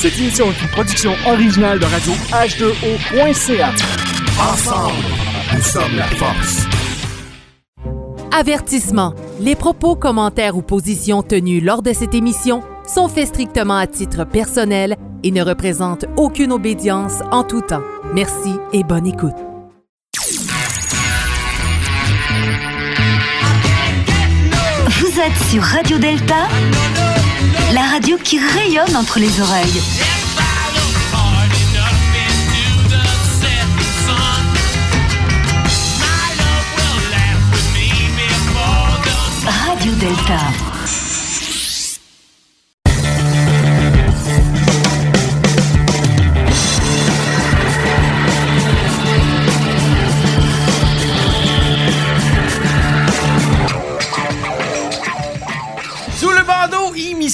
Cette émission est une production originale de radio H2O.ca. Ensemble, nous sommes la force. Avertissement. Les propos, commentaires ou positions tenus lors de cette émission sont faits strictement à titre personnel et ne représentent aucune obédience en tout temps. Merci et bonne écoute. Vous êtes sur Radio Delta, la radio qui rayonne entre les oreilles. Radio Delta.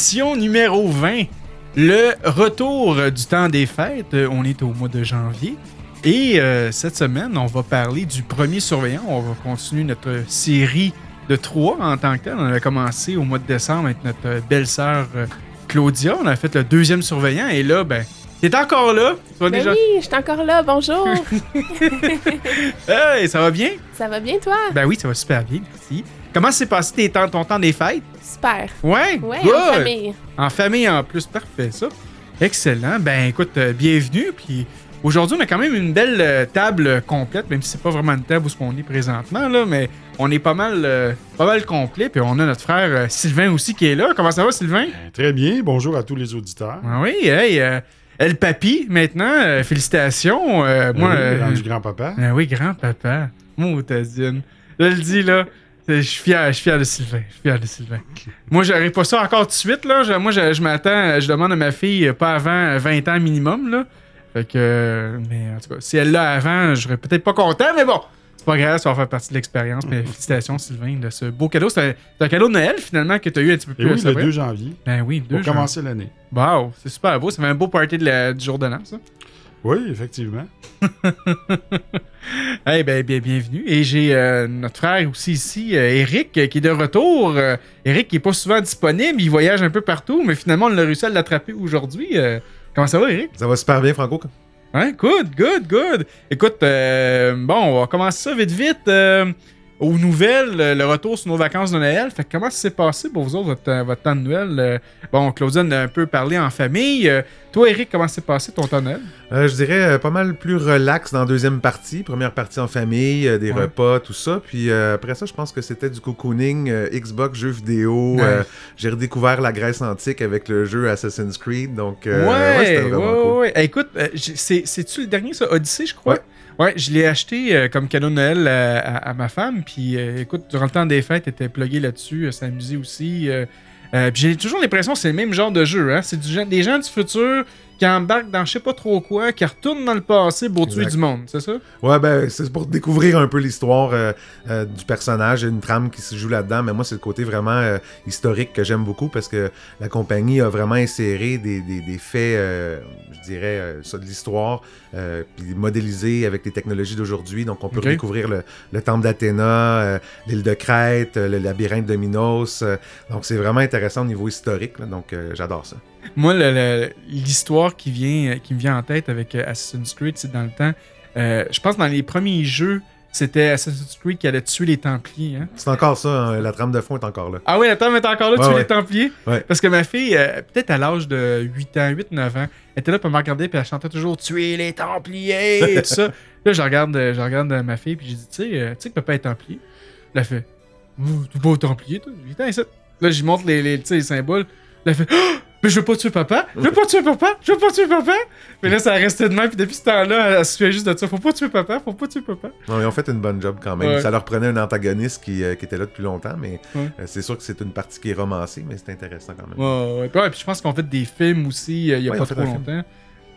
Émission numéro 20. Le retour du temps des fêtes. Euh, On est au mois de janvier. Et euh, cette semaine, on va parler du premier surveillant. On va continuer notre série de trois en tant que tel. On avait commencé au mois de décembre avec notre euh, belle-sœur Claudia. On a fait le deuxième surveillant. Et là, ben, t'es encore là? Ben déjà... oui, je suis encore là, bonjour. Hey, ça va bien? ça va bien, toi? Ben oui, ça va super bien. Merci. Comment s'est passé tes temps- ton temps des fêtes? Super. Ouais, Ouais, good. en famille. En famille en plus, parfait ça. Excellent. Ben écoute, euh, bienvenue. Puis aujourd'hui, on a quand même une belle euh, table complète, même si c'est pas vraiment une table où ce qu'on est présentement là, mais on est pas mal, euh, pas mal complet. Puis on a notre frère euh, Sylvain aussi qui est là. Comment ça va, Sylvain? Très bien. Bonjour à tous les auditeurs. Ah Oui, hey, euh, El Papi maintenant. euh, félicitations. Euh, moi, Oui, euh, grand-papa. ah oui, grand-papa. Moutazine. Je le dis, là. Je suis fier, je suis fier de Sylvain. Je suis fier de Sylvain. Moi, j'arrive pas ça encore tout de suite, là. Je- moi, je, je m'attends, je demande à ma fille euh, pas avant 20 ans minimum, là. Fait que. euh, Mais en tout cas, si elle l'a avant, je serais peut-être pas content, mais bon. C'est pas grave, ça va faire partie de l'expérience. Mais félicitations, Sylvain, de ce beau cadeau. C'est un, cadeau de Noël, finalement, que tu as eu un petit peu Et plus oui, le célébrer. 2 janvier, Ben oui, deux pour jours. commencer l'année. Wow, c'est super beau. Ça fait un beau party de la- du jour de l'an, ça. Oui, effectivement. Eh ben, bien, bienvenue. Et j'ai euh, notre frère aussi ici, euh, Eric, euh, qui est de retour. Euh, Eric qui est pas souvent disponible, il voyage un peu partout, mais finalement, on a réussi à l'attraper aujourd'hui. Euh, comment ça va, Eric? Ça va super bien, Franco. Hein? Good, good, good. Écoute, euh, bon, on va commencer ça vite, vite. Aux nouvelles, le retour sur nos vacances de Noël. Fait que comment ça s'est passé pour vous autres, votre, euh, votre temps de Noël? Euh, bon, Claudia en a un peu parlé en famille. Euh, toi, Eric, comment s'est passé ton temps de Noël? Euh, je dirais euh, pas mal plus relax dans la deuxième partie. Première partie en famille, euh, des Ouais. repas, tout ça. Puis après ça, je pense que c'était du cocooning, Xbox, jeux vidéo. J'ai redécouvert la Grèce antique avec le jeu Assassin's Creed. Donc, ouais, c'était ouais, cool. ouais. Eh, écoute, euh, j'ai- c'est- c'est-tu le dernier, ça? Odyssey, je crois? Ouais. je l'ai acheté euh, comme cadeau de Noël euh, à, à ma femme. Puis euh, écoute, durant le temps des fêtes, elle était pluguée là-dessus, elle s'amusait aussi. euh, euh, puis j'ai toujours l'impression que c'est le même genre de jeu. Hein? C'est du des gens du futur qui embarquent dans je sais pas trop quoi, qui retournent dans le passé pour tuer du monde, c'est ça? Ouais, ben, c'est pour découvrir un peu l'histoire euh, euh, du personnage. Une trame qui se joue là-dedans, mais moi, c'est le côté vraiment euh, historique que j'aime beaucoup parce que la compagnie a vraiment inséré des, des- des faits, euh, je dirais, euh, ça, de l'histoire, euh, puis modélisés avec les technologies d'aujourd'hui. Donc, on peut Ok. découvrir le, le temple d'Athéna, euh, l'île de Crète, euh, le labyrinthe de Minos. donc, c'est vraiment intéressant au niveau historique. là. donc, j'adore ça. Moi, l'histoire qui, vient, qui me vient en tête avec Assassin's Creed, c'est dans le temps. je pense que dans les premiers jeux, c'était Assassin's Creed qui allait tuer les Templiers. Hein? C'est encore ça, hein, la trame de fond est encore là. Ah oui, la Tom est encore là, tuer ouais. les Templiers. Ouais. Parce que ma fille, euh, peut-être à l'âge de 8 ans, 8-9 ans, elle était là pour me regarder, puis elle chantait toujours Tuer les Templiers et tout ça. Là, je regarde, euh, je regarde euh, ma fille, puis j'ai dit Tu sais, euh, tu sais que papa est Templier. Elle a fait t'es pas Templier, toi? Viens ici. Là, j'y montre les, les, tu les symboles. Elle fait Ah! Mais je veux pas tuer papa! Je veux pas tuer papa! Je veux pas tuer papa! Mais là, ça a resté de même, puis depuis ce temps-là, elle, elle se fait juste de ça. Faut pas tuer papa! Faut pas tuer papa! Non, ils ont fait une bonne job quand même. Ouais. Ça leur prenait un antagoniste qui, euh, qui était là depuis longtemps, mais Ouais. euh, c'est sûr que c'est une partie qui est romancée, mais c'est intéressant quand même. Ouais, ouais. Puis je pense qu'on fait des films aussi euh, il y a pas trop longtemps.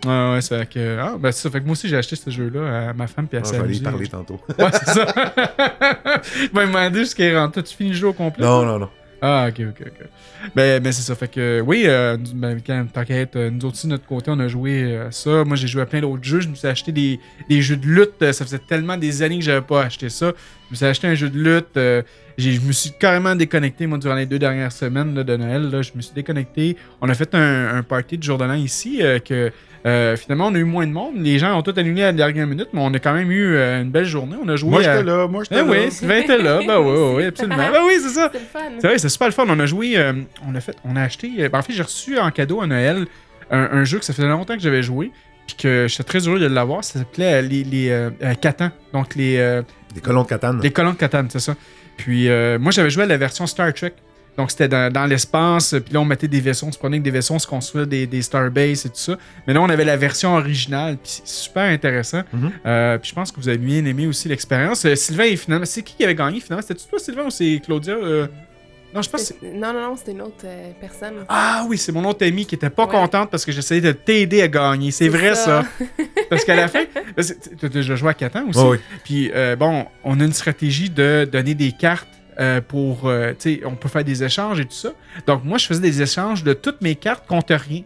Ouais, ouais, c'est que. Ah, ben ça. Fait que moi aussi, j'ai acheté ce jeu-là à ma femme, puis elle Ah, s'est je vais aller y parler tantôt. Ouais, c'est ça. Il m'a demandé jusqu'à est rentré. Tu finis le jeu au complet? non, non, non. Ah, ok, ok, ok. Ben, ben c'est ça. Fait que, oui, euh, ben, quand t'inquiète, euh, nous aussi, de notre côté, on a joué à ça. Moi, j'ai joué à plein d'autres jeux. Je me suis acheté des, des jeux de lutte. Euh, Ça faisait tellement des années que j'avais pas acheté ça. Je me suis acheté un jeu de lutte. euh, je me suis carrément déconnecté, moi, durant les deux dernières semaines de Noël. là. je me suis déconnecté. On a fait un, un party de jour de l'an ici euh, que euh, finalement, on a eu moins de monde. Les gens ont tout annulé à la dernière minute, mais on a quand même eu euh, une belle journée. On a joué Moi, à... j'étais là. Moi, j'étais Eh là. oui, Sylvain était là. Ben oui, oui, absolument. Ben oui, c'est ça. C'est le fun. C'est vrai, c'est super le fun. On a joué, euh, on a fait, on a acheté. euh, ben, en fait, j'ai reçu en cadeau à Noël un, un jeu que ça faisait longtemps que j'avais joué, puis que j'étais très heureux de l'avoir. Ça s'appelait euh, les, les euh, euh, Catan, donc les, euh, Des colons de Catane. les colons de Catan, c'est ça. Puis euh, moi, j'avais joué à la version Star Trek. Donc c'était dans, dans l'espace, puis là on mettait des vaisseaux, on se prenait avec des vaisseaux, on se construisait des, des Starbase et tout ça. Mais là on avait la version originale, puis c'est super intéressant. Mhm. Euh, puis je pense que vous avez bien aimé aussi l'expérience. Euh, Sylvain, est finalement, c'est qui qui avait gagné finalement? C'était toi Sylvain ou c'est Claudia? Euh, Non, je pense Non, non, non, c'était une autre euh, personne. ah oui, c'est mon autre amie qui était pas Ouais. contente parce que j'essayais de t'aider à gagner. C'est vrai ça. Parce qu'à la fin, tu as déjà joué à Catan aussi. Oui. Puis euh, bon, on a une stratégie de donner des cartes euh, pour, euh, tu sais, on peut faire des échanges et tout ça. Donc moi, je faisais des échanges de toutes mes cartes contre rien.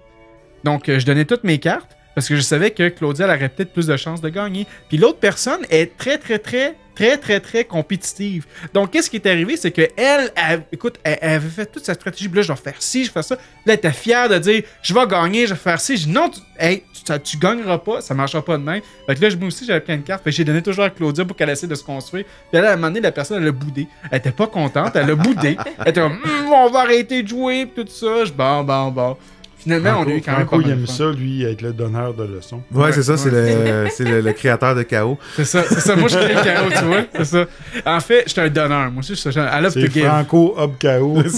Donc euh, je donnais toutes mes cartes parce que je savais que Claudia elle aurait peut-être plus de chances de gagner. Puis l'autre personne est très très très très très très compétitive. Donc qu'est-ce qui est arrivé, c'est que elle, écoute, elle, avait fait toute sa stratégie. Là, je vais faire ci, je vais faire ça. Là, elle était fière de dire, je vais gagner, je vais faire ci. Non, tu, tu, ça- tu gagneras pas, ça marchera pas de même. Fait que là, moi aussi, j'avais plein de cartes. Fait j'ai donné toujours à Claudia pour qu'elle essaie de se construire. Puis là, à un moment donné, la personne, elle a boudé. Elle était pas contente, elle a boudé. Elle était comme, Hum, on va arrêter de jouer, puis tout ça. Je bon, bon, bon. Finalement, on a eu quand même pas Franco, il aime ça, lui, être le donneur de leçons. Ouais, c'est ça, c'est ouais. le, c'est le, le créateur de Chaos. C'est ça, c'est ça. Moi, je suis le chaos, tu vois. C'est ça. En fait, j'étais un donneur. Moi aussi, je suis un. I love C'est to give. Franco Hub KO.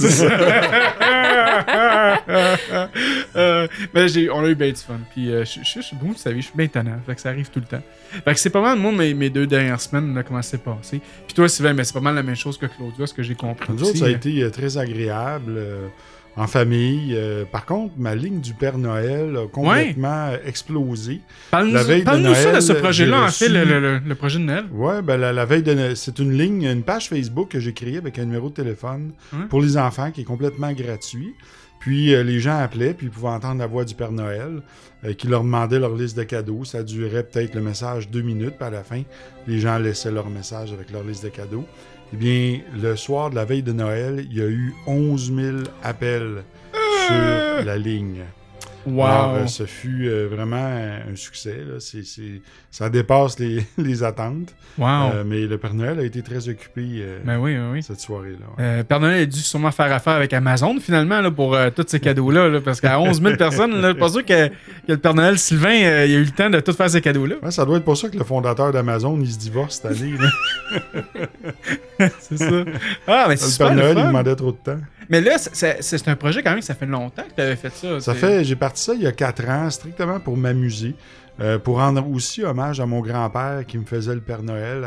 Euh, mais j'ai, on a eu bien du fun. Puis, euh, je, je, je, vous savez, je suis bien tannant. Fait que ça arrive tout le temps. Fait que c'est pas mal, moi, mes, mes deux dernières semaines, là, comment c'est passé. Puis toi, Sylvain, mais c'est pas mal la même chose que Claudia, ce que j'ai compris. Nous autres, ça a été euh, très agréable euh, en famille. Euh, par contre, ma ligne du Père Noël a complètement explosé. Parle-nous, la veille de de ce projet-là, en fait, le, le- le- le projet de Noël. Ouais, ben la, la veille de Noël, c'est une ligne, une page Facebook que j'ai créée avec un numéro de téléphone Ouais. pour les enfants qui est complètement gratuit. Puis euh, les gens appelaient, puis ils pouvaient entendre la voix du Père Noël euh, qui leur demandait leur liste de cadeaux. Ça durait peut-être le message deux minutes, puis à la fin, les gens laissaient leur message avec leur liste de cadeaux. Eh bien, le soir de la veille de Noël, il y a eu 11 000 appels sur la ligne. Wow. Alors, euh, ce fut euh, vraiment un succès. là. Ça dépasse les, les attentes. wow. Euh, mais le Père Noël a été très occupé euh, ben oui, oui, oui. cette soirée-là. ouais. Père Noël a dû sûrement faire affaire avec Amazon finalement là, pour tous ces cadeaux-là. là, parce qu'à 11 000 personnes, là, pas sûr que, que le Père Noël Sylvain il a eu le temps de tout faire ces cadeaux-là. Ouais, ça doit être pour ça que le fondateur d'Amazon, il se divorce cette année. C'est ça. Ah, mais c'est le Père Noël, il demandait trop de temps. Mais là, c'est- un projet quand même, ça fait longtemps que tu avais fait ça. Ça fait, j'ai parti ça il y a quatre ans, strictement pour m'amuser, euh, pour rendre aussi hommage à mon grand-père qui me faisait le Père Noël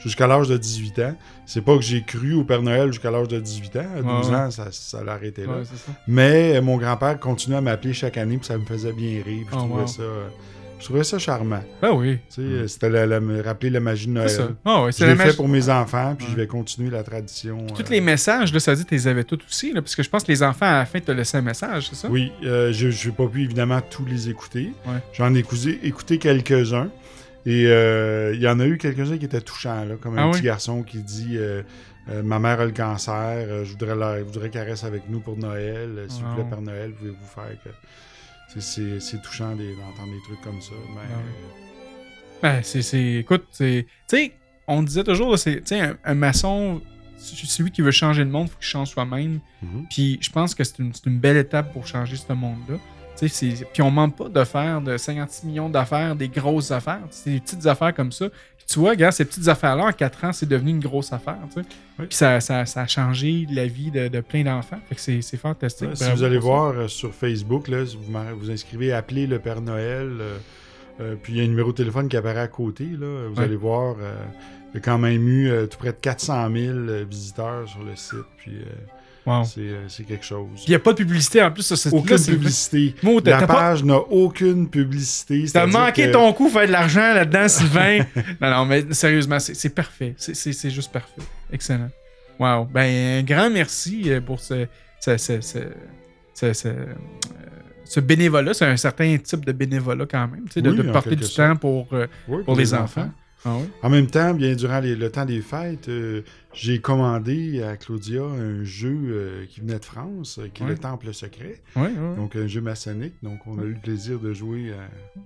jusqu'à l'âge de 18 ans. C'est pas que j'ai cru au Père Noël jusqu'à l'âge de 18 ans. À 12 Ouais, ouais. ans, ça, ça l'a arrêté là. Ouais. Mais euh, mon grand-père continuait à m'appeler chaque année, puis ça me faisait bien rire. puis je, Oh, trouvais wow. ça, euh, je trouvais ça charmant. Ben oui. Euh, C'était me rappeler la magie de Noël. C'est ça. Ah ouais, Je l'ai la fait pour mes enfants, puis je vais continuer la tradition. Tous euh, les messages, là, ça dit que tu les avais tous aussi, là, parce que je pense que les enfants, à la fin, te laissé un message, c'est ça? Oui, euh, je n'ai pas pu évidemment tous les écouter. Ouais. J'en ai écouté, écouté quelques-uns. Et euh, il y en a eu quelques-uns qui étaient touchants, là, comme un Ah petit oui? garçon qui dit Ma mère a le cancer, je voudrais, la, voudrais qu'elle reste avec nous pour Noël. S'il vous plaît, Wow. Père Noël, pouvez-vous faire que. C'est- touchant d'entendre des trucs comme ça. mais, Ah Ben, c'est, c'est, écoute, c'est, tu sais, on disait toujours, c'est, tu sais, un, un maçon, celui qui veut changer le monde, faut qu'il change soi-même. Mhm. Puis je pense que c'est une, c'est une belle étape pour changer ce monde-là. Puis on ne demande pas de faire de 56 millions d'affaires, des grosses affaires. C'est des petites affaires comme ça. Tu vois, regarde, ces petites affaires-là, en 4 ans, c'est devenu une grosse affaire. tu sais. Oui. Puis ça, ça, ça a changé la vie de, de plein d'enfants. Fait que c'est, c'est fantastique. Ouais, si vous allez ça. voir euh, sur Facebook, là, si vous vous inscrivez Appeler le Père Noël, euh, euh, puis il y a un numéro de téléphone qui apparaît à côté, là, vous Ouais. allez voir, euh, il y a quand même eu euh, tout près de 400 000 euh, visiteurs sur le site, puis euh, Wow. c'est euh, c'est quelque chose. Il n'y a pas de publicité en plus cette Aucune publicité. La pas- page n'a aucune publicité. T'as manqué que- ton coup, faire de l'argent là-dedans, Sylvain. non, non, mais sérieusement, c'est parfait. C'est- juste parfait. Excellent. Wow. Ben, un grand merci euh, pour ce, ce, ce, ce, ce- ce, euh, ce bénévolat. C'est un certain type de bénévolat quand même, tu sais, de, Oui, de en porter du sorte. temps pour, euh, Oui, pour les enfants. Ah oui? En même temps, bien durant les- le temps des fêtes, euh, j'ai commandé à Claudia un jeu euh, qui venait de France, euh, qui est le Temple Secret. Ouais. Donc, un jeu maçonnique. Donc, on a eu le plaisir de jouer à.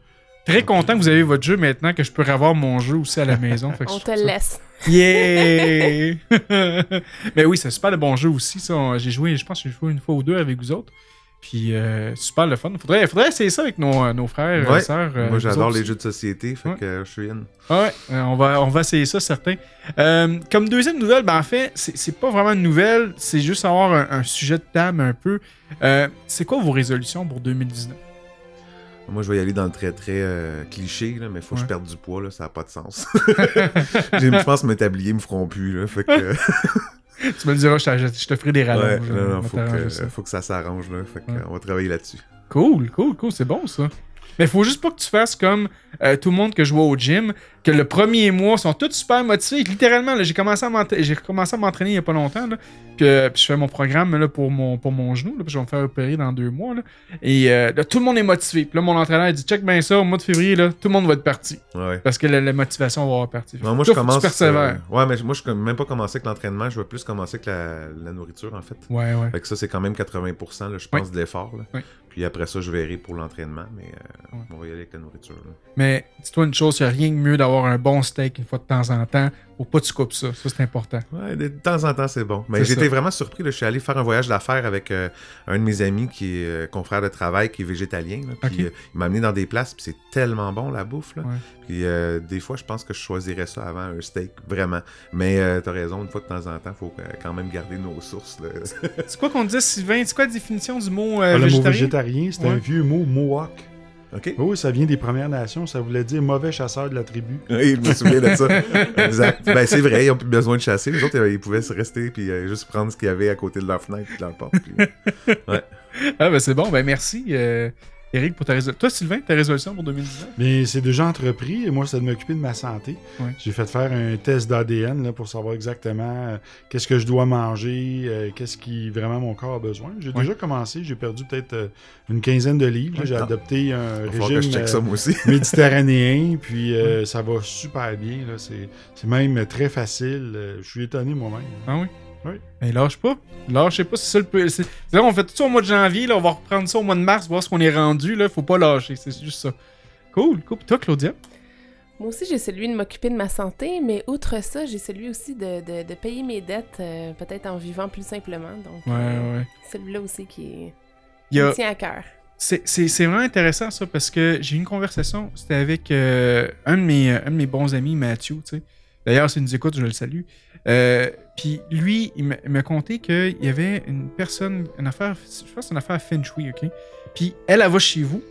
Très content que vous avez votre jeu maintenant, que je peux revoir mon jeu aussi à la maison. Fait que On je te ça- laisse. Yeah! Mais oui, c'est super de bon jeu aussi. J'ai joué, je pense que j'ai joué une fois ou deux avec vous autres. Puis euh, super le fun. Faudrait, faudrait essayer ça avec nos, euh, nos frères et Ouais. sœurs. euh, Moi, j'adore les jeux de société, fait Ouais. que euh, je suis in. Ah ouais, euh, on va, on va essayer ça, certain. Euh, comme deuxième nouvelle, ben en fait, c'est pas vraiment une nouvelle, c'est juste avoir un, un sujet de table un peu. Euh, c'est quoi vos résolutions pour 2019? Moi, je vais y aller dans le très, très euh, cliché, là, mais il faut que Ouais. je perde du poids, là, ça n'a pas de sens. Je pense que mes tabliers me feront plus, là, fait que... Tu me le diras, je ferai des ouais, rallonges. non, euh, non, on va faut, que, ça. faut que ça s'arrange, là, fait Ouais. on va travailler là-dessus. Cool, cool, cool, c'est bon ça. Mais faut juste pas que tu fasses comme euh, tout le monde que je vois au gym, que le premier mois sont tous super motivés. Littéralement, là, j'ai commencé à j'ai m'entraîner il y a pas longtemps. Là, puis, puis je fais mon programme là, pour, mon, pour mon genou, là, puis je vais me faire opérer dans deux mois. Là, et euh, là, tout le monde est motivé. Puis là, mon entraîneur il dit check bien ça, au mois de février, là, tout le monde va être parti. Ouais. Parce que la, la motivation va avoir parti. Non, moi, Toi, je commence. euh, ouais, mais moi, je même pas commencé avec l'entraînement. Je vais plus commencer avec la, la nourriture, en fait. Ouais, ouais. Fait que ça, c'est quand même 80%, là, je pense, de l'effort. là. Puis après ça, je verrai pour l'entraînement, mais euh, Ouais. on va y aller avec la nourriture. là. Mais dis-toi une chose, il n'y a rien de mieux d'avoir un bon steak une fois de temps en temps. Faut pas que tu coupes ça. Ça, c'est important. Ouais, de temps en temps, c'est bon. Mais j'étais vraiment surpris. là. Je suis allé faire un voyage d'affaires avec euh, un de mes amis qui est euh, confrère de travail, qui est végétalien. là. Puis euh, il m'a amené dans des places, puis c'est tellement bon la bouffe. Là. Ouais. Puis euh, des fois, je pense que je choisirais ça avant un steak, vraiment. Mais euh, t'as raison, une fois de temps en temps, faut euh, quand même garder nos sources. C'est quoi qu'on disait, Sylvain? C'est quoi la définition du mot euh, Ah, le mot végétarien? végétarien, c'est Ouais. un vieux mot Mohawk. OK? Oui, ça vient des Premières Nations. Ça voulait dire mauvais chasseur de la tribu. Oui, je me souviens de ça. exact. Ben, c'est vrai, ils n'ont plus besoin de chasser. Les autres, ils pouvaient se rester puis euh, juste prendre ce qu'il y avait à côté de leur fenêtre et de leur porte. puis- Ah, ben c'est bon. Ben merci, euh, Eric, pour ta résolution. Toi, Sylvain, ta résolution pour 2019 Mais c'est déjà entrepris et moi, c'est de m'occuper de ma santé. Ouais. J'ai fait faire un test d'ADN là, pour savoir exactement euh, qu'est-ce que je dois manger, euh, qu'est-ce qui vraiment mon corps a besoin. J'ai Ouais. déjà commencé, j'ai perdu peut-être euh, une quinzaine de livres. J'ai Ah. adopté un régime ça, aussi. méditerranéen, puis euh, ça va super bien. C'est c'est même très facile. Je suis étonné moi-même. Ah oui? Oui. Ben lâche pas. Lâchez pas, c'est ça le peu. C'est là, on fait tout ça au mois de janvier, là, on va reprendre ça au mois de mars, voir ce qu'on est rendu, là. Faut pas lâcher, c'est juste ça. Cool, cool. Puis toi, Claudia? Moi aussi, j'ai celui de m'occuper de ma santé, mais outre ça, j'ai celui aussi de, de- de payer mes dettes, euh, peut-être en vivant plus simplement. Donc, Ouais, euh, ouais. celui-là aussi qui, a- me tient à cœur. C'est c'est- c'est vraiment intéressant ça parce que j'ai eu une conversation, c'était avec euh, un, de mes, un de mes bons amis, Mathieu, tu sais. D'ailleurs, s'il nous écoute, je le salue. Euh, Puis lui, il m'a conté qu'il y avait une personne, une affaire, je pense une affaire Feng Shui, ok? Puis elle, elle va chez vous,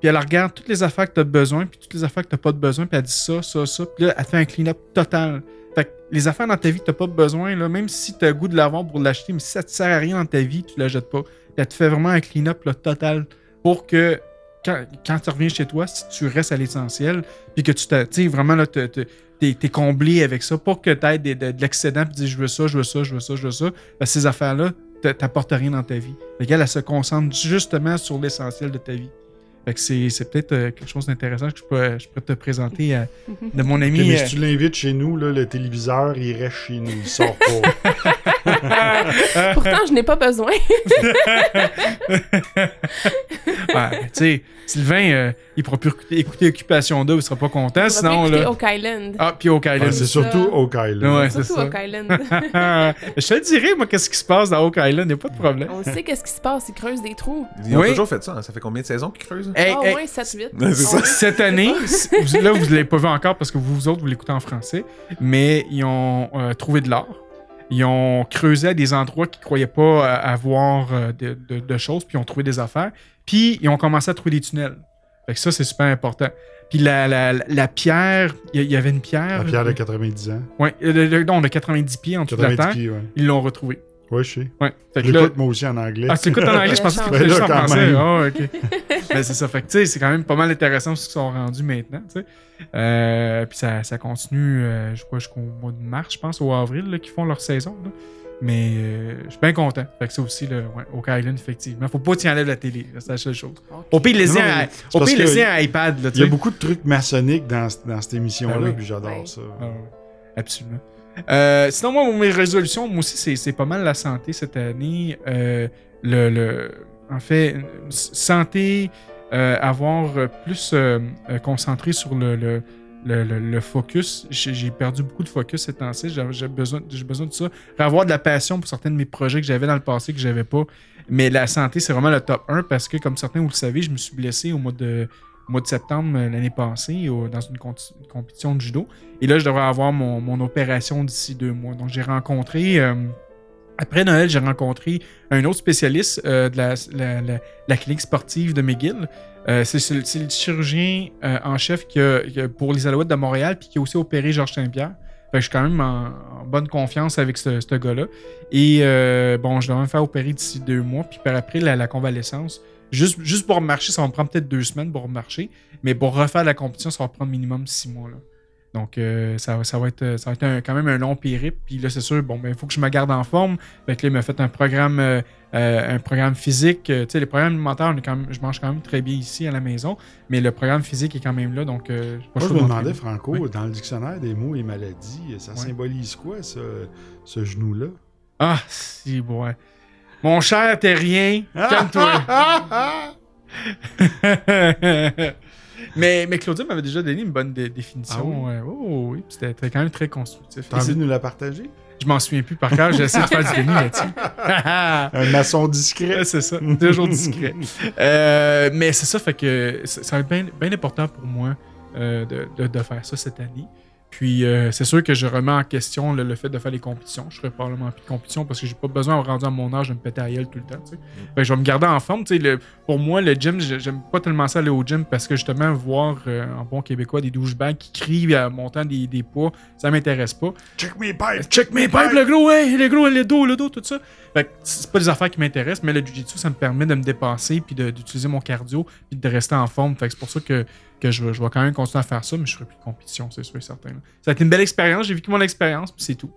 puis elle regarde toutes les affaires que tu as besoin, puis toutes les affaires que tu pas de besoin, puis elle dit ça, ça, ça, puis là, elle fait un clean-up total. Fait que les affaires dans ta vie que tu pas besoin, même si tu as le goût de l'avoir pour l'acheter, mais si ça te sert à rien dans ta vie, tu la jettes pas. Puis elle te fait vraiment un clean-up total pour que quand, tu reviens chez toi, si tu restes à l'essentiel, puis que tu t'as- vraiment là, te- te- t'es t'es comblé avec ça, pas que tu aies de, de l'excédent, puis tu dis je veux ça, je veux ça, je veux ça, je veux ça. Que ces affaires-là t'a- t'apportent rien dans ta vie. Fait elle se concentre justement sur l'essentiel de ta vie. Fait que c'est c'est peut-être euh, quelque chose d'intéressant que je peux, je peux te présenter à- de mon ami. mais euh, si tu l'invites chez nous, là, le téléviseur, il reste chez nous. Il sort pas. Pourtant, je n'ai pas besoin. Ouais, tu sais, Sylvain, euh, il pourra plus écouter, écouter Occupation 2, il sera pas content. Sinon, là. Oak Island. Ah, puis Oak Island. Ah, c'est surtout Oak Island. Ouais, c'est Surtout ça. Oak Island. je te le dirai, moi, qu'est-ce qui se passe dans Oak Island, y a pas de problème. On sait qu'est-ce qui se passe, ils creusent des trous. Ils ont toujours fait ça. hein. Ça fait combien de saisons qu'ils creusent? Hey, au hey, moins 7-8. Ouais, c'est ça. Cette année, vous- là, vous l'avez pas vu encore parce que vous, vous autres, vous l'écoutez en français, mais ils ont euh, trouvé de l'or. Ils ont creusé à des endroits qu'ils croyaient pas euh, avoir euh, de, de- de choses, puis ils ont trouvé des affaires. Puis ils ont commencé à trouver des tunnels. Fait que ça, c'est super important. Puis la, la, la- pierre, il y, avait une pierre. La pierre de 90 ans. Ouais, euh, le- le- non, de 90 pieds en dessous de la 90 terre. pieds, ouais. Ils l'ont retrouvé. Ouais, je sais. Ouais. L'écoute moi aussi en anglais. Ah, tu l'écoutes en anglais, je pensais que là, juste en quand français. même. Ah, ok. ben, c'est ça. Fait que, tu sais, c'est quand même pas mal intéressant ce qu'ils sont rendus maintenant, tu sais. Euh, puis ça, ça continue, euh, je crois, jusqu'au mois de mars, je pense, ou avril, là, qu'ils font leur saison, là. Mais euh, je suis bien content. Fait que ça aussi, là, ouais, Oak Island, effectivement. Faut pas que tu enlèves la télé, là, c'est la seule chose. Au pire, laisser Non, mais un, au pire, que laisser un iPad, là, Il y a beaucoup de trucs maçonniques dans, dans cette émission-là, Ben oui. puis j'adore Ouais. ça. Ah ouais, absolument. Euh, sinon, moi, mes résolutions, moi aussi, c'est- c'est pas mal la santé cette année. Euh, le, le- en fait, santé, euh, avoir plus concentré sur le, le, le, focus. J'ai perdu beaucoup de focus ces temps-ci. J'ai besoin, de ça. Avoir de la passion pour certains de mes projets que j'avais dans le passé que j'avais pas. Mais la santé, c'est vraiment le top 1 parce que, comme certains vous le savez, je me suis blessé au mois de, au mois de septembre euh, l'année passée dans une, compétition de judo. Et là, je devrais avoir mon, opération d'ici deux mois. Donc, j'ai rencontré, euh, après Noël, j'ai rencontré un autre spécialiste euh, de la, la- la- la clinique sportive de McGill. Euh, c'est le chirurgien euh, en chef qui pour les Alouettes de Montréal, puis qui a aussi opéré Georges Saint-Pierre. Fait que je suis quand même en, bonne confiance avec ce, gars-là. Et euh, bon, je devrais me faire opérer d'ici deux mois, puis par après, la, la convalescence. Juste, juste pour marcher, ça va me prendre peut-être deux semaines pour marcher. Mais pour refaire la compétition, ça va prendre minimum six mois. Là. Donc, euh, ça, va- ça va être, ça va être un- quand même un long périple. Puis là, c'est sûr, bon, ben, il faut que je me garde en forme. Fait que là, il m'a fait un programme, euh, euh, un programme physique. Euh, tu sais, les programmes alimentaires, on est quand même- je mange quand même très bien ici à la maison. Mais le programme physique est quand même là. Donc, euh, pas Moi, je me de demandais. Franco, Oui. dans le dictionnaire des mots et maladies, ça symbolise quoi, ce, ce genou-là? Ah, si, ouais. Mon cher terrien, calme-toi. mais, mais Claudia m'avait déjà donné une bonne dé- définition. Ah euh, oh, oui, puis c'était quand même très constructif. T'as envie de nous la partager? Je m'en souviens plus par cœur, j'ai essayé de faire du déni là-dessus. Un maçon discret. C'est ça, toujours discret. Euh, mais c'est ça, fait que ça ça va être bien, bien important pour moi euh, de, de- de faire ça cette année. Puis euh, c'est sûr que je remets en question le, le fait de faire des compétitions. Je ferai probablement plus de compétitions parce que j'ai pas besoin, rendu à mon âge, de me péter à gueule tout le temps. sais. Fait je vais me garder en forme. le- pour moi, le gym, j'ai- j'aime pas tellement ça aller au gym parce que justement, voir euh, en bon québécois des douchebags qui crient à montant des, des poids, ça m'intéresse pas. Check me pipe! Check mes pipes, le gros, hey, le gros, le dos, le dos, tout ça. Fait c'est pas des affaires qui m'intéressent, mais le jujitsu, ça me permet de me dépasser puis de- d'utiliser mon cardio puis de rester en forme. Fait que c'est pour ça que, que je, vais- je vais quand même continuer à faire ça, mais je ferai plus de compétition, c'est sûr et certain. là. Ça a été une belle expérience, j'ai vécu mon expérience, puis c'est tout.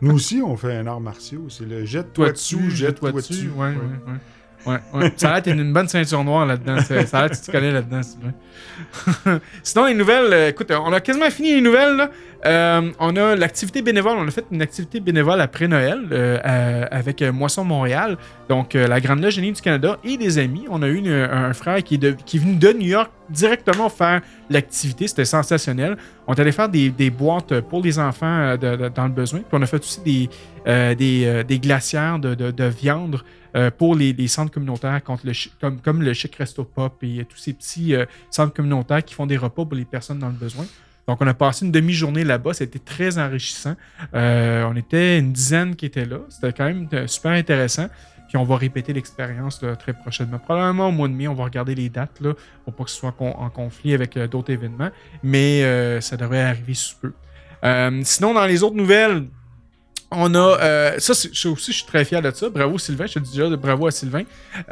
Nous aussi, on fait un art martial. C'est le jette-toi Toi dessus, jette-toi jette-toi dessus. dessus. Ouais, ouais, ouais. Ouais. Ça a l'air une bonne ceinture noire là-dedans. Ça a l'air tu te connais là-dedans. Sinon, les nouvelles, euh, écoute, on a quasiment fini les nouvelles. là. Euh, on a l'activité bénévole. On a fait une activité bénévole après Noël euh, avec Moisson Montréal, donc la Grande Loge Génie du Canada et des amis. On a eu un frère qui est, de- qui est venu de New York directement faire l'activité. C'était sensationnel. On est allé faire des, des boîtes pour les enfants dans le besoin. Puis on a fait aussi des, des, des glacières de- de viande euh, pour les, centres communautaires contre le comme, le Chic Resto Pop et euh, tous ces petits euh, centres communautaires qui font des repas pour les personnes dans le besoin. Donc, on a passé une demi-journée là-bas. C'était très enrichissant. On était une dizaine qui étaient là. C'était quand même super intéressant. Puis on va répéter l'expérience très prochainement. Probablement au mois de mai, on va regarder les dates là, pour pas que ce soit en conflit avec d'autres événements. Mais ça devrait arriver sous peu. Sinon, dans les autres nouvelles, on a. euh, ça, ça aussi, je suis très fier de ça. Bravo Sylvain. Je te dis déjà de bravo à Sylvain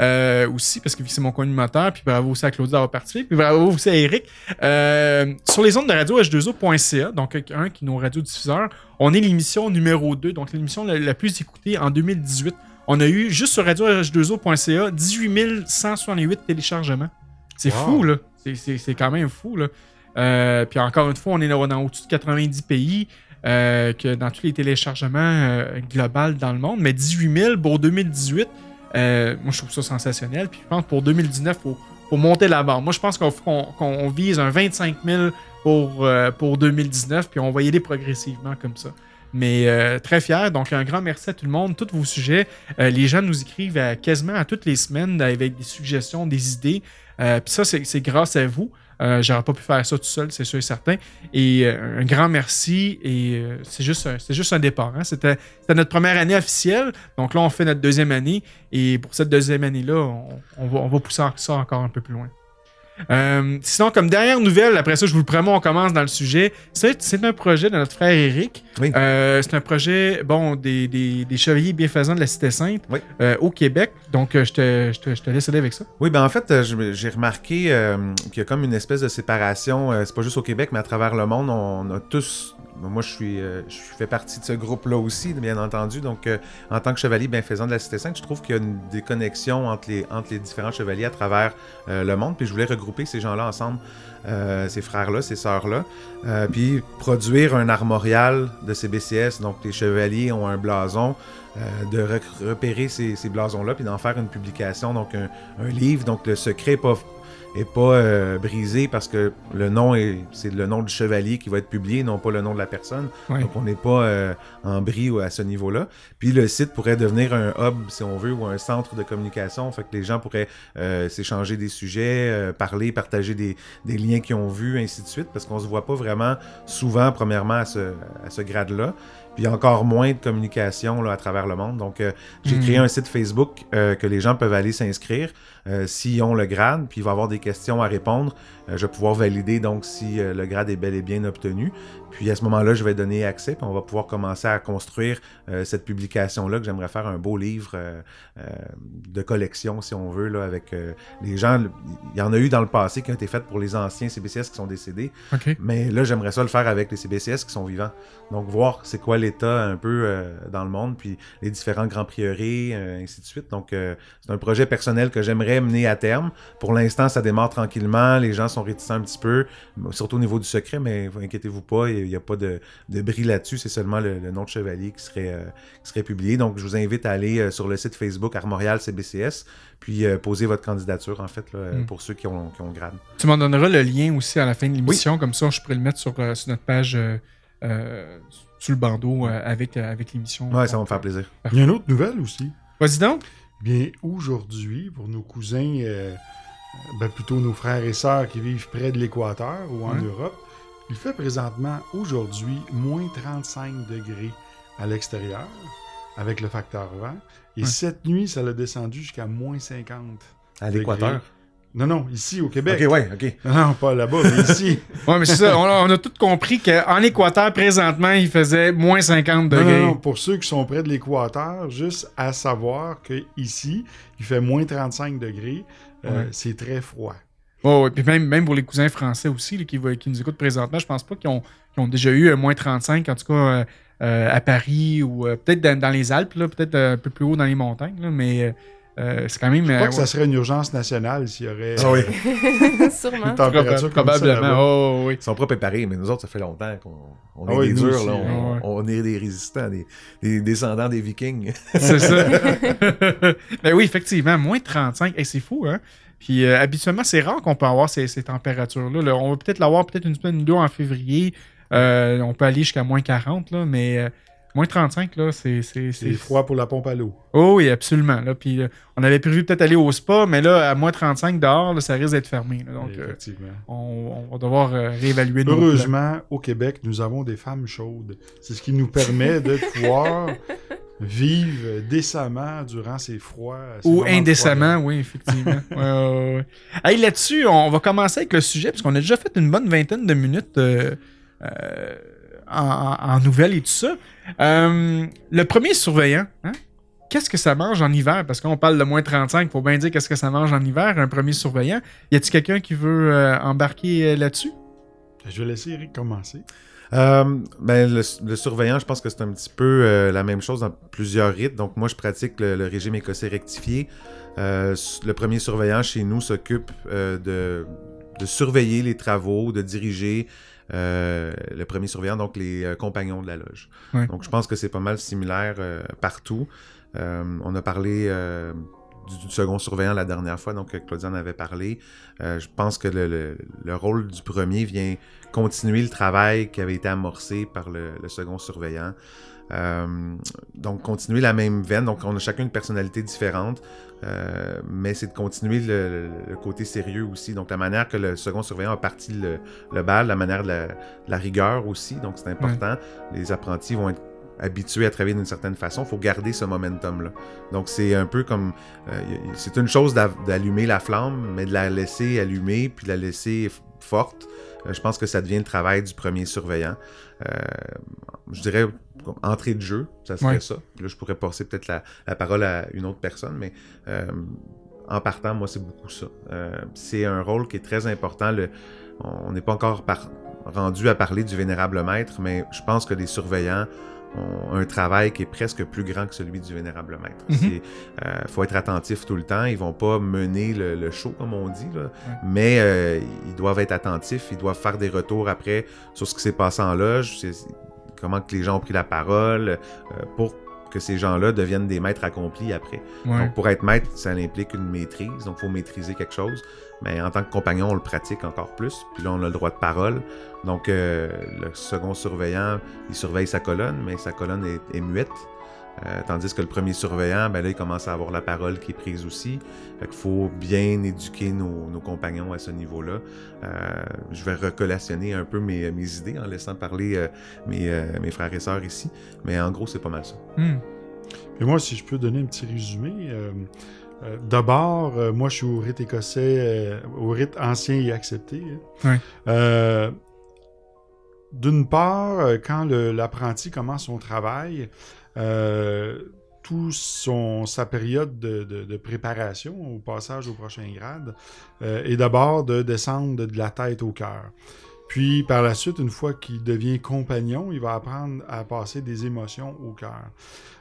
euh, aussi, parce que c'est mon co-animateur. Puis bravo aussi à Claudia d'avoir participé. Puis bravo aussi à Eric. Euh, sur les ondes de radio H2O.ca, donc un qui est nos radiodiffuseurs, on est l'émission numéro 2, donc l'émission la, la plus écoutée en 2018. On a eu, juste sur radio H2O.ca, 18 168 téléchargements. C'est Wow. fou, là. C'est- C'est c'est quand même fou, là. Puis encore une fois, on est dans, dans au-dessus de 90 pays, euh, que dans tous les téléchargements euh, global dans le monde. Mais 18 000 pour 2018, euh, moi je trouve ça sensationnel. Puis je pense pour 2019, il faut, monter la barre. Moi je pense qu'on vise un 25 000 pour, euh, pour 2019, puis on va y aller progressivement comme ça. Mais très fier. Donc, un grand merci à tout le monde. Tous vos sujets, les gens nous écrivent quasiment à toutes les semaines avec des suggestions, des idées. Puis ça, c'est grâce à vous. Euh, J'aurais pas pu faire ça tout seul, c'est sûr et certain. Et euh, un grand merci. Et euh, c'est juste, un- départ. hein. C'était notre première année officielle. Donc là, on fait notre deuxième année. Et pour cette deuxième année-là, on va pousser ça encore un peu plus loin. Euh, sinon, comme dernière nouvelle, après ça, je vous le promets, on commence dans le sujet. C'est un projet de notre frère Eric. Oui. Euh, c'est un projet, bon, des, des, des chevaliers bienfaisants de la Cité Sainte Oui. euh, au Québec. Donc, je, te, je, te, je te laisse aller avec ça. Oui, ben en fait, j'ai remarqué qu'il y a comme une espèce de séparation, c'est pas juste au Québec, mais à travers le monde, on a tous moi, je suis, euh, fais partie de ce groupe-là aussi, bien entendu. Donc, euh, en tant que chevalier bienfaisant de la Cité 5, je trouve qu'il y a une déconnexion entre les, entre les différents chevaliers à travers euh, le monde. Puis, je voulais regrouper ces gens-là ensemble, euh, ces frères-là, ces sœurs-là. Puis, produire un armorial de ces BCS. Donc, les chevaliers ont un blason. de re- repérer ces, ces blasons-là, puis d'en faire une publication, donc un, livre. Donc, le secret pas est pas euh, brisé parce que le nom est c'est le nom du chevalier qui va être publié, non pas le nom de la personne. Donc on n'est pas euh, en bris à ce niveau-là. Puis le site pourrait devenir un hub, si on veut, ou un centre de communication. Fait que les gens pourraient euh, s'échanger des sujets, parler, partager des, des liens qu'ils ont vus, ainsi de suite, parce qu'on se voit pas vraiment souvent, premièrement, à ce, à ce grade-là. Puis encore moins de communication là, à travers le monde. Donc, euh, j'ai Mm. créé un site Facebook euh, que les gens peuvent aller s'inscrire euh, s'ils ont le grade, puis il va y avoir des questions à répondre. Euh, je vais pouvoir valider donc si euh, le grade est bel et bien obtenu. Puis à ce moment-là, je vais donner accès, puis on va pouvoir commencer à construire euh, cette publication-là, que j'aimerais faire un beau livre euh, euh, de collection, si on veut, là, avec les gens. Il y en a eu dans le passé qui ont été faites pour les anciens CBCS qui sont décédés, mais là, j'aimerais ça le faire avec les CBCS qui sont vivants. Donc, voir c'est quoi l'état un peu dans le monde, puis les différents grands prieurés, ainsi de suite. Donc, c'est un projet personnel que j'aimerais mener à terme. Pour l'instant, ça démarre tranquillement. Les gens sont réticents un petit peu, surtout au niveau du secret, mais vous inquiétez-vous pas, il n'y a pas de, de bris là-dessus. C'est seulement le, le nom de chevalier qui serait, euh, qui serait publié. Donc, je vous invite à aller euh, sur le site Facebook Armorial CBCS, puis euh, poser votre candidature, en fait, là, Mm. pour ceux qui ont, qui ont grade. Tu m'en donneras le lien aussi à la fin de l'émission, comme ça je pourrais le mettre sur, euh, sur notre page euh, euh, sur le bandeau euh, avec, euh, avec l'émission. Ouais, ça va me faire plaisir. Il y a une autre nouvelle aussi. Vas-y donc. Bien, aujourd'hui, pour nos cousins, euh, ben plutôt nos frères et sœurs qui vivent près de l'équateur ou en. Europe, il fait présentement, aujourd'hui, moins 35 degrés à l'extérieur avec le facteur vent. Et cette nuit, ça l'a descendu jusqu'à moins 50. À l'équateur? Non, non, ici au Québec. Ok, ouais, ok. Non, pas là-bas, mais ici. Ouais, mais c'est ça. On, a- on a tout compris qu'en Équateur, présentement, il faisait moins 50 Non, degrés. non, non, pour ceux qui sont près de l'équateur, juste à savoir que ici, il fait moins 35 degrés, euh, Ouais. c'est très froid. Oh, ouais, puis même, même pour les cousins français aussi là, qui, qui nous écoutent présentement, je pense pas qu'ils ont, ont déjà eu euh, moins 35, en tout cas euh, euh, à Paris ou euh, peut-être dans, dans les Alpes, peut-être euh, un peu plus haut dans les montagnes, là, mais euh, euh, c'est quand même. Je crois euh, que ça serait une urgence nationale s'il y aurait Ah oui. Sûrement. une température comme probablement. là-bas. Oh, oui. Ils sont pas préparés, mais nous autres, ça fait longtemps qu'on on est Ah oui, des durs, aussi, là. On, Ouais. on est des résistants, des, des descendants des vikings. C'est ça. ben oui, effectivement, moins 35. Hey, c'est fou, hein? Puis euh, habituellement, c'est rare qu'on peut avoir ces, ces températures-là. là. On va peut-être l'avoir peut-être une semaine ou deux en février. Euh, on peut aller jusqu'à moins 40, là, mais euh, moins 35, là, c'est. C'est C'est froid pour la pompe à l'eau. Oh oui, absolument. Là. Puis euh, on avait prévu peut-être aller au spa, mais là, à moins 35 dehors, là, ça risque d'être fermé. là. donc, euh, Effectivement. on, on va devoir euh, réévaluer nos plans. Heureusement, au Québec, nous avons des femmes chaudes. C'est ce qui nous permet de pouvoir vivre décemment durant ces froids. ces Ou indécemment, oui, effectivement. Ouais, ouais, ouais. Hey, là-dessus, on va commencer avec le sujet, puisqu'on a déjà fait une bonne vingtaine de minutes euh, en, nouvelles et tout ça. Euh, le premier surveillant, hein? qu'est-ce que ça mange en hiver? Parce qu'on parle de moins 35, faut bien dire qu'est-ce que ça mange en hiver, un premier surveillant. Y a-t-il quelqu'un qui veut euh, embarquer euh, là-dessus? froid. Je vais laisser Eric commencer. Ben, le, surveillant, je pense que c'est un petit peu la même chose dans plusieurs rites. Donc, moi, je pratique le, régime écossais rectifié. Le premier surveillant chez nous s'occupe de surveiller les travaux, de diriger euh, le premier surveillant, donc les euh, compagnons de la loge. Ouais. Donc, je pense que c'est pas mal similaire euh, partout. On a parlé du, du second surveillant la dernière fois, donc Claudia en avait parlé. Je pense que le, le- le rôle du premier vient continuer le travail qui avait été amorcé par le, le second surveillant. Euh, donc, continuer la même veine. Donc, on a chacun une personnalité différente, euh, mais c'est de continuer le, côté sérieux aussi. Donc, la manière que le second surveillant a parti le, le bal, la manière de la, de la rigueur aussi. Donc, c'est important. Les apprentis vont être habitués à travailler d'une certaine façon. Il faut garder ce momentum-là. Donc, c'est un peu comme... euh, c'est une chose d'a- d'allumer la flamme, mais de la laisser allumer, puis de la laisser forte. Euh, je pense que ça devient le travail du premier surveillant. Euh, je dirais comme entrée de jeu, ça serait Ouais. ça. Puis Là, je pourrais passer peut-être la, la parole à une autre personne, mais euh, en partant, moi, c'est beaucoup ça. Euh, c'est un rôle qui est très important. Le, on n'est pas encore par- rendu à parler du vénérable maître, mais je pense que les surveillants ont un travail qui est presque plus grand que celui du vénérable maître. Il faut être attentif tout le temps. Ils vont pas mener le, le show, comme on dit, là, mais euh, ils doivent être attentifs. Ils doivent faire des retours après sur ce qui s'est passé en loge, comment que les gens ont pris la parole, euh, pour que ces gens-là deviennent des maîtres accomplis après. Ouais. Donc, pour être maître, ça implique une maîtrise. Donc, il faut maîtriser quelque chose. Mais en tant que compagnon, on le pratique encore plus. Puis là, on a le droit de parole. Donc, euh, le second surveillant, il surveille sa colonne, mais sa colonne est, est muette. Euh, tandis que le premier surveillant, ben là, il commence à avoir la parole qui est prise aussi. Fait qu'il faut bien éduquer nos, nos compagnons à ce niveau-là. Euh, je vais recollationner un peu mes, mes idées en laissant parler euh, mes, euh, mes frères et sœurs ici. Mais en gros, c'est pas mal ça. Et moi, si je peux donner un petit résumé. euh, euh, D'abord, euh, moi, je suis au rite écossais, euh, au rite ancien et accepté. hein. Ouais. D'une part, euh, quand l'apprenti commence son travail, euh, tout son, sa période de, préparation au passage au prochain grade euh, est d'abord de descendre de la tête au cœur. Puis par la suite, une fois qu'il devient compagnon, il va apprendre à passer des émotions au cœur.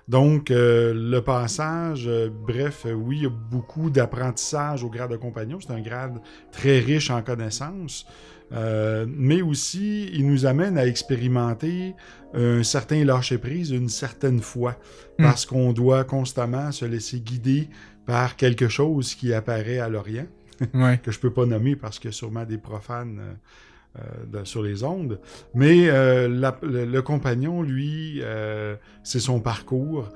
Donc, le passage, bref, oui, il y a beaucoup d'apprentissage au grade de compagnon. C'est un grade très riche en connaissances. Euh, mais aussi, il nous amène à expérimenter un certain lâcher-prise, une certaine foi, Mm. parce qu'on doit constamment se laisser guider par quelque chose qui apparaît à l'Orient Ouais. que je peux pas nommer parce qu'il y a sûrement des profanes euh, euh, de- sur les ondes. Mais euh, la- le, le compagnon, lui, euh, c'est son parcours.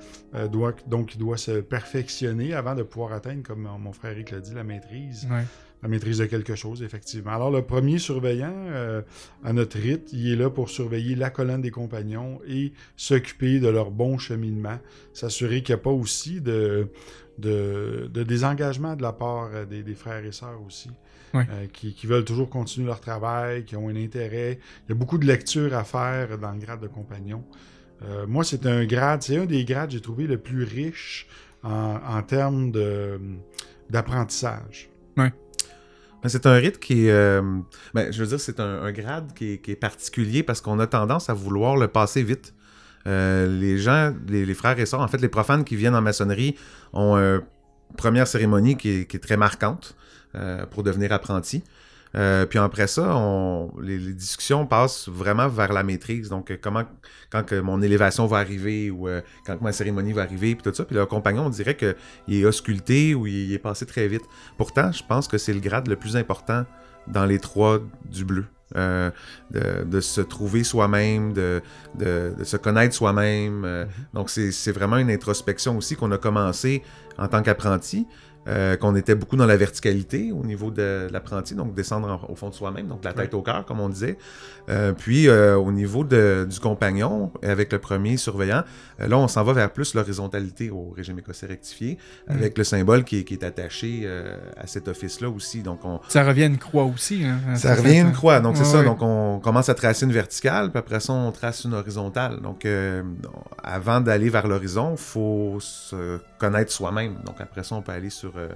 doit, donc, il doit se perfectionner avant de pouvoir atteindre, comme mon- mon frère Eric l'a dit, la maîtrise. Ouais. La maîtrise de quelque chose, effectivement. Alors, le premier surveillant euh, à notre rite, il est là pour surveiller la colonne des compagnons et s'occuper de leur bon cheminement, s'assurer qu'il n'y a pas aussi de, de, de désengagement de la part euh, des, des frères et sœurs aussi, euh, qui, qui veulent toujours continuer leur travail, qui ont un intérêt. Il y a beaucoup de lectures à faire dans le grade de compagnon. Euh, moi, c'est un grade, c'est un des grades, j'ai trouvé, le plus riche en, en termes de- d'apprentissage. C'est un rite qui est. euh, ben, je veux dire, c'est un, grade qui est, particulier parce qu'on a tendance à vouloir le passer vite. Euh, les gens, les, frères et sœurs, en fait, les profanes qui viennent en maçonnerie ont une première cérémonie qui est, très marquante euh, pour devenir apprenti. Euh, puis après ça, on, les, les discussions passent vraiment vers la maîtrise. Donc, euh, comment, quand que mon élévation va arriver ou euh, quand que ma cérémonie va arriver, puis tout ça. Puis le compagnon, on dirait qu'il est ausculté ou il est passé très vite. Pourtant, je pense que c'est le grade le plus important dans les trois du bleu. Euh, de, de se trouver soi-même, de, de, de se connaître soi-même. Euh, Donc, c'est vraiment une introspection aussi qu'on a commencé en tant qu'apprenti. Euh, qu'on était beaucoup dans la verticalité au niveau de l'apprenti, donc descendre en- au fond de soi-même, donc la tête au cœur, comme on disait. Euh, puis euh, au niveau de- du compagnon, avec le premier surveillant, là on s'en va vers plus l'horizontalité au régime écossais rectifié, avec le symbole qui est, qui est attaché à cet office-là aussi. Donc on, Ça revient une croix aussi. Hein, ça revient une croix, donc c'est Ouais, ça. Donc on commence à tracer une verticale, puis après ça on trace une horizontale. Donc avant d'aller vers l'horizon, faut se connaître soi-même. Donc après ça on peut aller sur euh,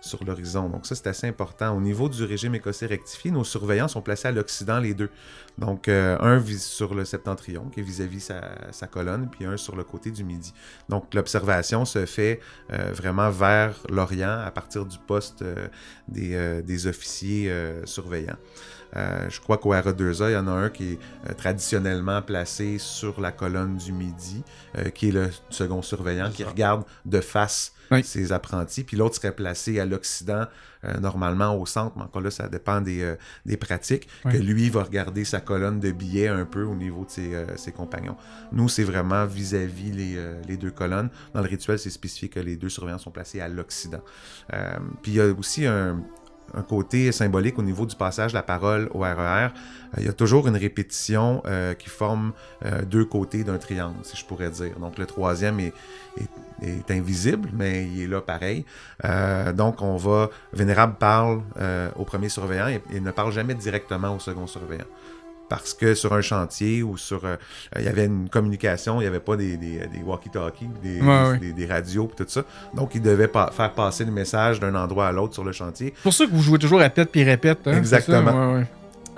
sur l'horizon. Donc ça c'est assez important. Au niveau du régime écossais rectifié, nos surveillants sont placés à l'occident les deux. Donc euh, un vis sur le septentrion qui est vis-à-vis sa, sa colonne, puis un sur le côté du midi. Donc l'observation se fait euh, vraiment vers l'Orient à partir du poste des, des officiers surveillants. Euh, je crois qu'au RE2A, il y en a un qui est euh, traditionnellement placé sur la colonne du midi, euh, qui est le second surveillant, qui regarde de face Oui. ses apprentis, puis l'autre serait placé à l'Occident, euh, normalement au centre, mais encore là, ça dépend des, euh, des pratiques, Oui. que lui va regarder sa colonne de billets un peu au niveau de ses, euh, ses compagnons. Nous, c'est vraiment vis-à-vis les, euh, les deux colonnes. Dans le rituel, c'est spécifié que les deux surveillants sont placés à l'Occident. Euh, puis il y a aussi un, un côté symbolique au niveau du passage de la parole au RER. Euh, il y a toujours une répétition euh, qui forme euh, deux côtés d'un triangle, si je pourrais dire. Donc le troisième est, invisible, mais il est là pareil. Donc on va, Vénérable parle au premier surveillant et, et ne parle jamais directement au second surveillant. Parce que sur un chantier ou sur. euh, il y avait une communication, il n'y avait pas des, des, des walkie-talkies, des, Ouais, des, des radios, tout ça. Donc, il devait pas faire passer le message d'un endroit à l'autre sur le chantier. C'est pour ça que vous jouez toujours répète puis répète. Hein, Exactement.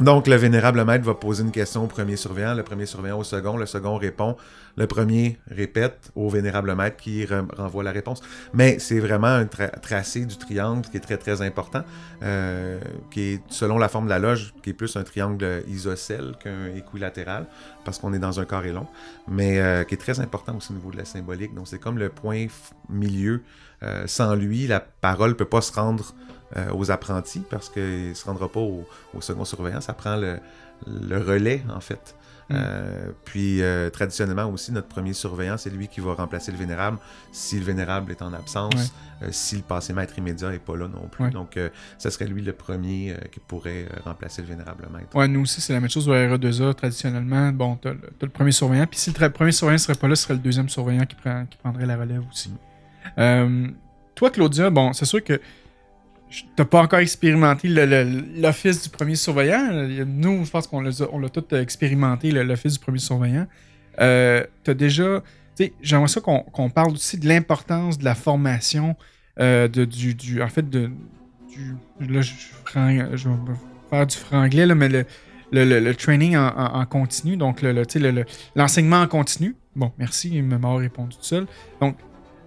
Donc, le vénérable maître va poser une question au premier surveillant, le premier surveillant au second, le second répond, le premier répète au vénérable maître qui re- renvoie la réponse. Mais c'est vraiment un tra- tracé du triangle qui est très très important, euh, qui est selon la forme de la loge, qui est plus un triangle isocèle qu'un équilatéral, parce qu'on est dans un carré long, mais euh, qui est très important aussi au niveau de la symbolique. Donc, c'est comme le point milieu. Euh, sans lui, la parole peut pas se rendre euh, aux apprentis parce qu'il ne se rendra pas au, au second surveillant. Ça prend le, le relais, en fait. Mm. Euh, puis, euh, traditionnellement aussi, notre premier surveillant, c'est lui qui va remplacer le vénérable si le vénérable est en absence, euh, si le passé maître immédiat n'est pas là non plus. Ouais. Donc, ça serait lui le premier qui pourrait remplacer le vénérable maître. Ouais, nous aussi, c'est la même chose au RE2A, traditionnellement. Bon, le, t'as le premier surveillant, puis si le premier surveillant serait pas là, ce serait le deuxième surveillant qui, prend, qui prendrait la relève aussi. Euh, toi, Claudia, bon, c'est sûr que t'as pas encore expérimenté l'office du premier surveillant? Nous, je pense qu'on l'a tout expérimenté, le- l'office du premier surveillant. Euh, t'as déjà... J'aimerais ça qu'on parle aussi de l'importance de la formation, euh, de, du, en fait, de, du... Là, je, vais faire du franglais, là, mais le, le, le- training en, continu, donc l'enseignement en continu. Bon, merci, il m'a répondu tout seul. Donc,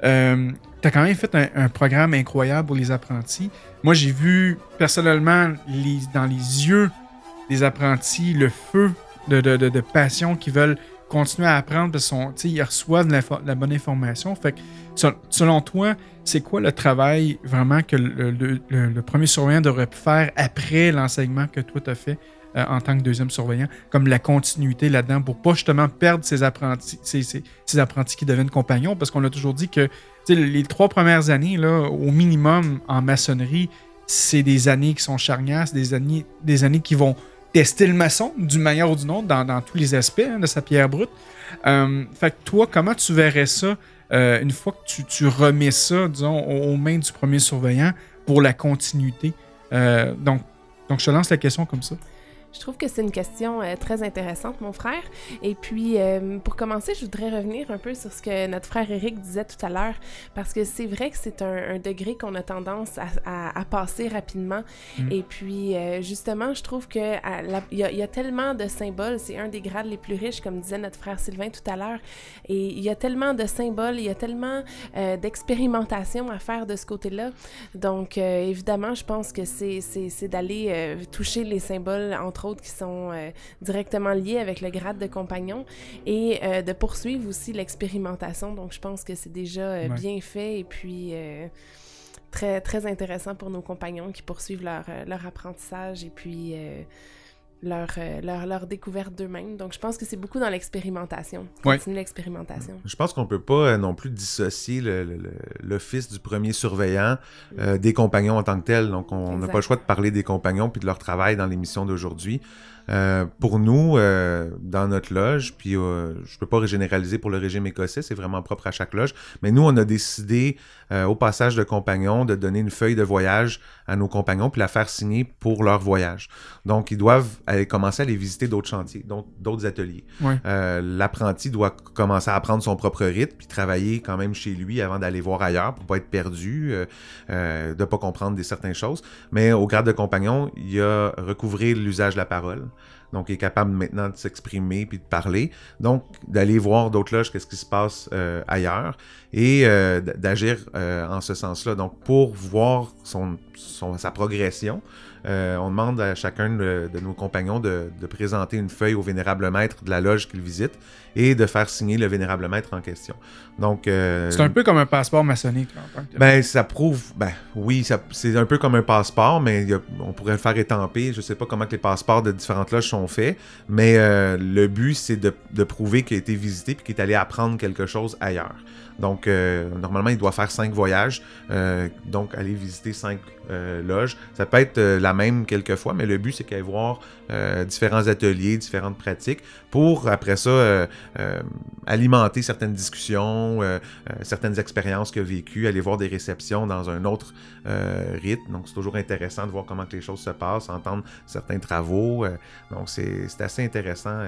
euh, tu as quand même fait un, programme incroyable pour les apprentis. Moi, j'ai vu personnellement dans les yeux des apprentis le feu de, de- de- passion qui veulent continuer à apprendre parce qu'ils reçoivent la, bonne information. Fait que, sel- selon toi, c'est quoi le travail vraiment que le- le premier surveillant devrait faire après l'enseignement que toi tu as fait euh, en tant que deuxième surveillant, comme la continuité là-dedans pour pas justement perdre ses apprentis, ses, apprentis qui deviennent compagnons, parce qu'on a toujours dit que les trois premières années, là, au minimum en maçonnerie, c'est des années qui sont charnières, c'est des années, des années qui vont tester le maçon d'une manière ou d'une autre dans, tous les aspects hein, de sa pierre brute. Euh, fait que toi, comment tu verrais ça euh, une fois que tu, remets ça, disons, aux, mains du premier surveillant pour la continuité? Donc, donc, je te lance la question comme ça. Je trouve que c'est une question euh, très intéressante, mon frère. Et puis, euh, pour commencer, je voudrais revenir un peu sur ce que notre frère Eric disait tout à l'heure, parce que c'est vrai que c'est un, un degré qu'on a tendance à, à- à passer rapidement. Mm. Et puis, euh, justement, je trouve que il y, y a tellement de symboles. C'est un des grades les plus riches, comme disait notre frère Sylvain tout à l'heure. Et il y a tellement de symboles, il y a tellement d'expérimentation à faire de ce côté-là. Donc, évidemment, je pense que c'est d'aller toucher les symboles, entre autres, qui sont euh, directement liés avec le grade de compagnon et euh, de poursuivre aussi l'expérimentation. Donc, je pense que c'est déjà euh, Ouais. bien fait et puis très, très intéressant pour nos compagnons qui poursuivent leur, leur apprentissage et puis leur, euh, leur, leur découverte d'eux-mêmes. Donc, je pense que c'est beaucoup dans l'expérimentation. Ouais. L'expérimentation. Je pense qu'on peut pas euh, non plus dissocier l'office du premier surveillant euh, des compagnons en tant que tel. Donc, on n'a pas le choix de parler des compagnons puis de leur travail dans l'émission d'aujourd'hui. Euh, pour nous, euh, dans notre loge, puis euh, je peux pas généraliser pour le régime écossais, c'est vraiment propre à chaque loge, mais nous, on a décidé euh, au passage de compagnons de donner une feuille de voyage à nos compagnons puis la faire signer pour leur voyage. Donc, ils doivent aller commencer à aller visiter d'autres chantiers, donc d'autres ateliers. Ouais. Euh, L'apprenti doit commencer à apprendre son propre rythme puis travailler quand même chez lui avant d'aller voir ailleurs pour pas être perdu, euh, euh, de pas comprendre des certaines choses. Mais au grade de compagnon, il y a recouvrir l'usage de la parole. Donc, il est capable maintenant de s'exprimer puis de parler. Donc, d'aller voir d'autres loges, qu'est-ce qui se passe euh, ailleurs et euh, d'agir euh, en ce sens-là. Donc, pour voir sa progression, euh, on demande à chacun de, de nos compagnons de, de présenter une feuille au vénérable maître de la loge qu'il visite et de faire signer le vénérable maître en question. Donc, euh, C'est un peu comme un passeport maçonnique. là, en tant que tel. ben, ça prouve. Ben, oui, c'est un peu comme un passeport, mais a- on pourrait le faire étamper. Je sais pas comment que les passeports de différentes loges sont faits, mais euh, le but, c'est de, de prouver qu'il a été visité puis qu'il est allé apprendre quelque chose ailleurs. Donc, normalement, il doit faire cinq voyages, donc aller visiter cinq euh. Ça peut être euh, la même quelquefois, mais le but, c'est qu'elle voir euh, différents ateliers, différentes pratiques, pour après ça euh, alimenter certaines discussions, certaines expériences a vécues, aller voir des réceptions dans un autre rythme. Donc, c'est toujours intéressant de voir comment que les choses se passent, entendre certains travaux. donc, c'est assez intéressant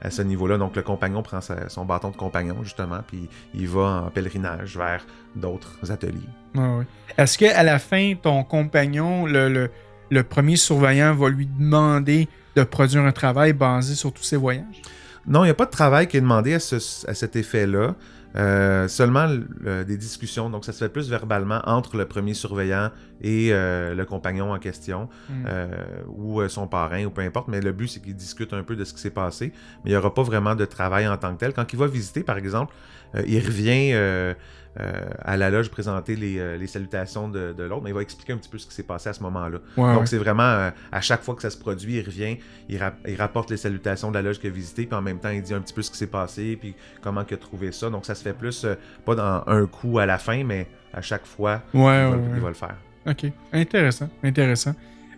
à ce niveau-là. Donc, le compagnon prend sa- son bâton de compagnon, justement, puis il va en pèlerinage vers d'autres ateliers. Ouais. Est-ce qu'à la fin, ton compagnon, le, le, le premier surveillant va lui demander de produire un travail basé sur tous ses voyages? Non, il n'y a pas de travail qui est demandé à, ce- à cet effet-là. Euh, seulement euh, des discussions. Donc, ça se fait plus verbalement entre le premier surveillant et euh, le compagnon en question, Mm. euh, ou son parrain, ou peu importe. Mais le but, c'est qu'il discute un peu de ce qui s'est passé. Mais il n'y aura pas vraiment de travail en tant que tel. Quand il va visiter, par exemple, il revient euh, à la loge présenter les, euh, les salutations de, de l'autre, mais il va expliquer un petit peu ce qui s'est passé à ce moment-là. Ouais, Donc, ouais. c'est vraiment euh, à chaque fois que ça se produit, il revient, il, rap- il rapporte les salutations de la loge qu'il a visité, puis en même temps, il dit un petit peu ce qui s'est passé, puis comment il a trouvé ça. Donc, ça se fait plus, euh, pas dans un coup à la fin, mais à chaque fois, Ouais, il, va, ouais. il va le faire. OK. Intéressant. Intéressant.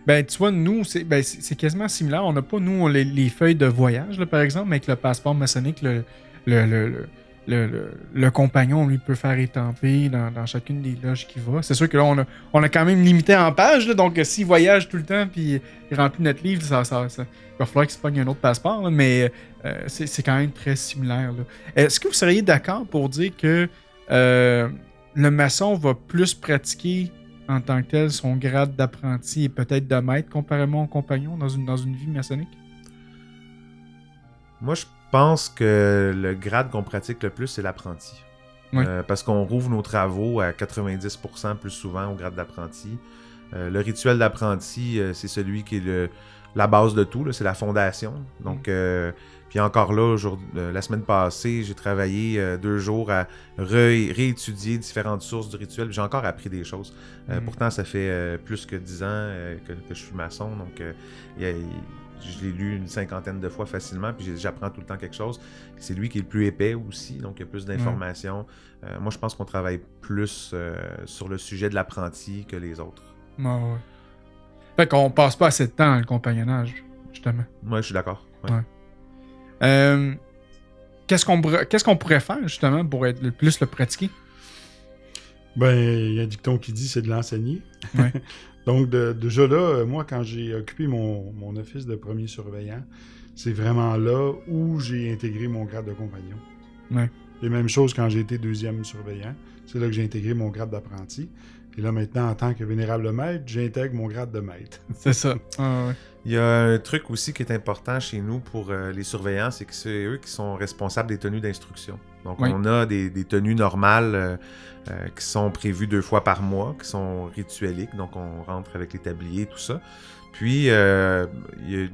Ben, tu vois, nous, c'est ben, quasiment similaire. On n'a pas, nous, les, les feuilles de voyage, là, par exemple, mais avec le passeport maçonnique, le, le, le, le, le- le- le compagnon, lui, peut faire étamper dans, chacune des loges qu'il va. C'est sûr que là, on a, on a quand même limité en pages, donc euh, s'il voyage tout le temps puis il remplit notre livre, ça, ça, il va falloir qu'il se pogne un autre passeport, mais euh, c'est quand même très similaire. Est-ce que vous seriez d'accord pour dire que euh, le maçon va plus pratiquer en tant que tel son grade d'apprenti et peut-être de maître comparément au compagnon dans une, dans une vie maçonnique? Moi, je pense que le grade qu'on pratique le plus, c'est l'apprenti. Oui. Euh, parce qu'on rouvre nos travaux à 90% plus souvent au grade d'apprenti. Euh, le rituel d'apprenti, euh, c'est celui qui est le, la base de tout, c'est la fondation. Donc, euh, puis encore là, la semaine passée, j'ai travaillé deux jours à ré- réétudier différentes sources du rituel. J'ai encore appris des choses. Mm. Pourtant, ça fait plus que dix ans que, que je suis maçon, donc il y a- je l'ai lu une cinquantaine de fois facilement, puis j'apprends tout le temps quelque chose. C'est lui qui est le plus épais aussi, donc il y a plus d'informations. Euh, moi, je pense qu'on travaille plus euh, sur le sujet de l'apprenti que les autres. Ouais, ouais. Fait qu'on passe pas assez de temps dans le compagnonnage, justement. Moi, je suis d'accord. Ouais. Ouais. Euh, Qu'est-ce qu'on pourrait- qu'est-ce qu'on pourrait faire, justement, pour être le plus le pratiquer? Ben, il y a un dicton qui dit c'est de l'enseigner. Ouais. Donc, de- déjà là, euh, moi, quand j'ai occupé mon, mon office de premier surveillant, c'est vraiment là où j'ai intégré mon grade de compagnon. Ouais. Et même chose quand j'ai été deuxième surveillant. C'est là que j'ai intégré mon grade d'apprenti. Et là, maintenant, en tant que vénérable maître, j'intègre mon grade de maître. C'est ça. Ah, ouais. Il y a un truc aussi qui est important chez nous pour euh, les surveillants, c'est que c'est eux qui sont responsables des tenues d'instruction. Donc, Oui. on a des, des tenues normales euh, euh, qui sont prévues deux fois par mois, qui sont ritueliques. Donc, on rentre avec les tabliers, tout ça. Puis, euh, il y a-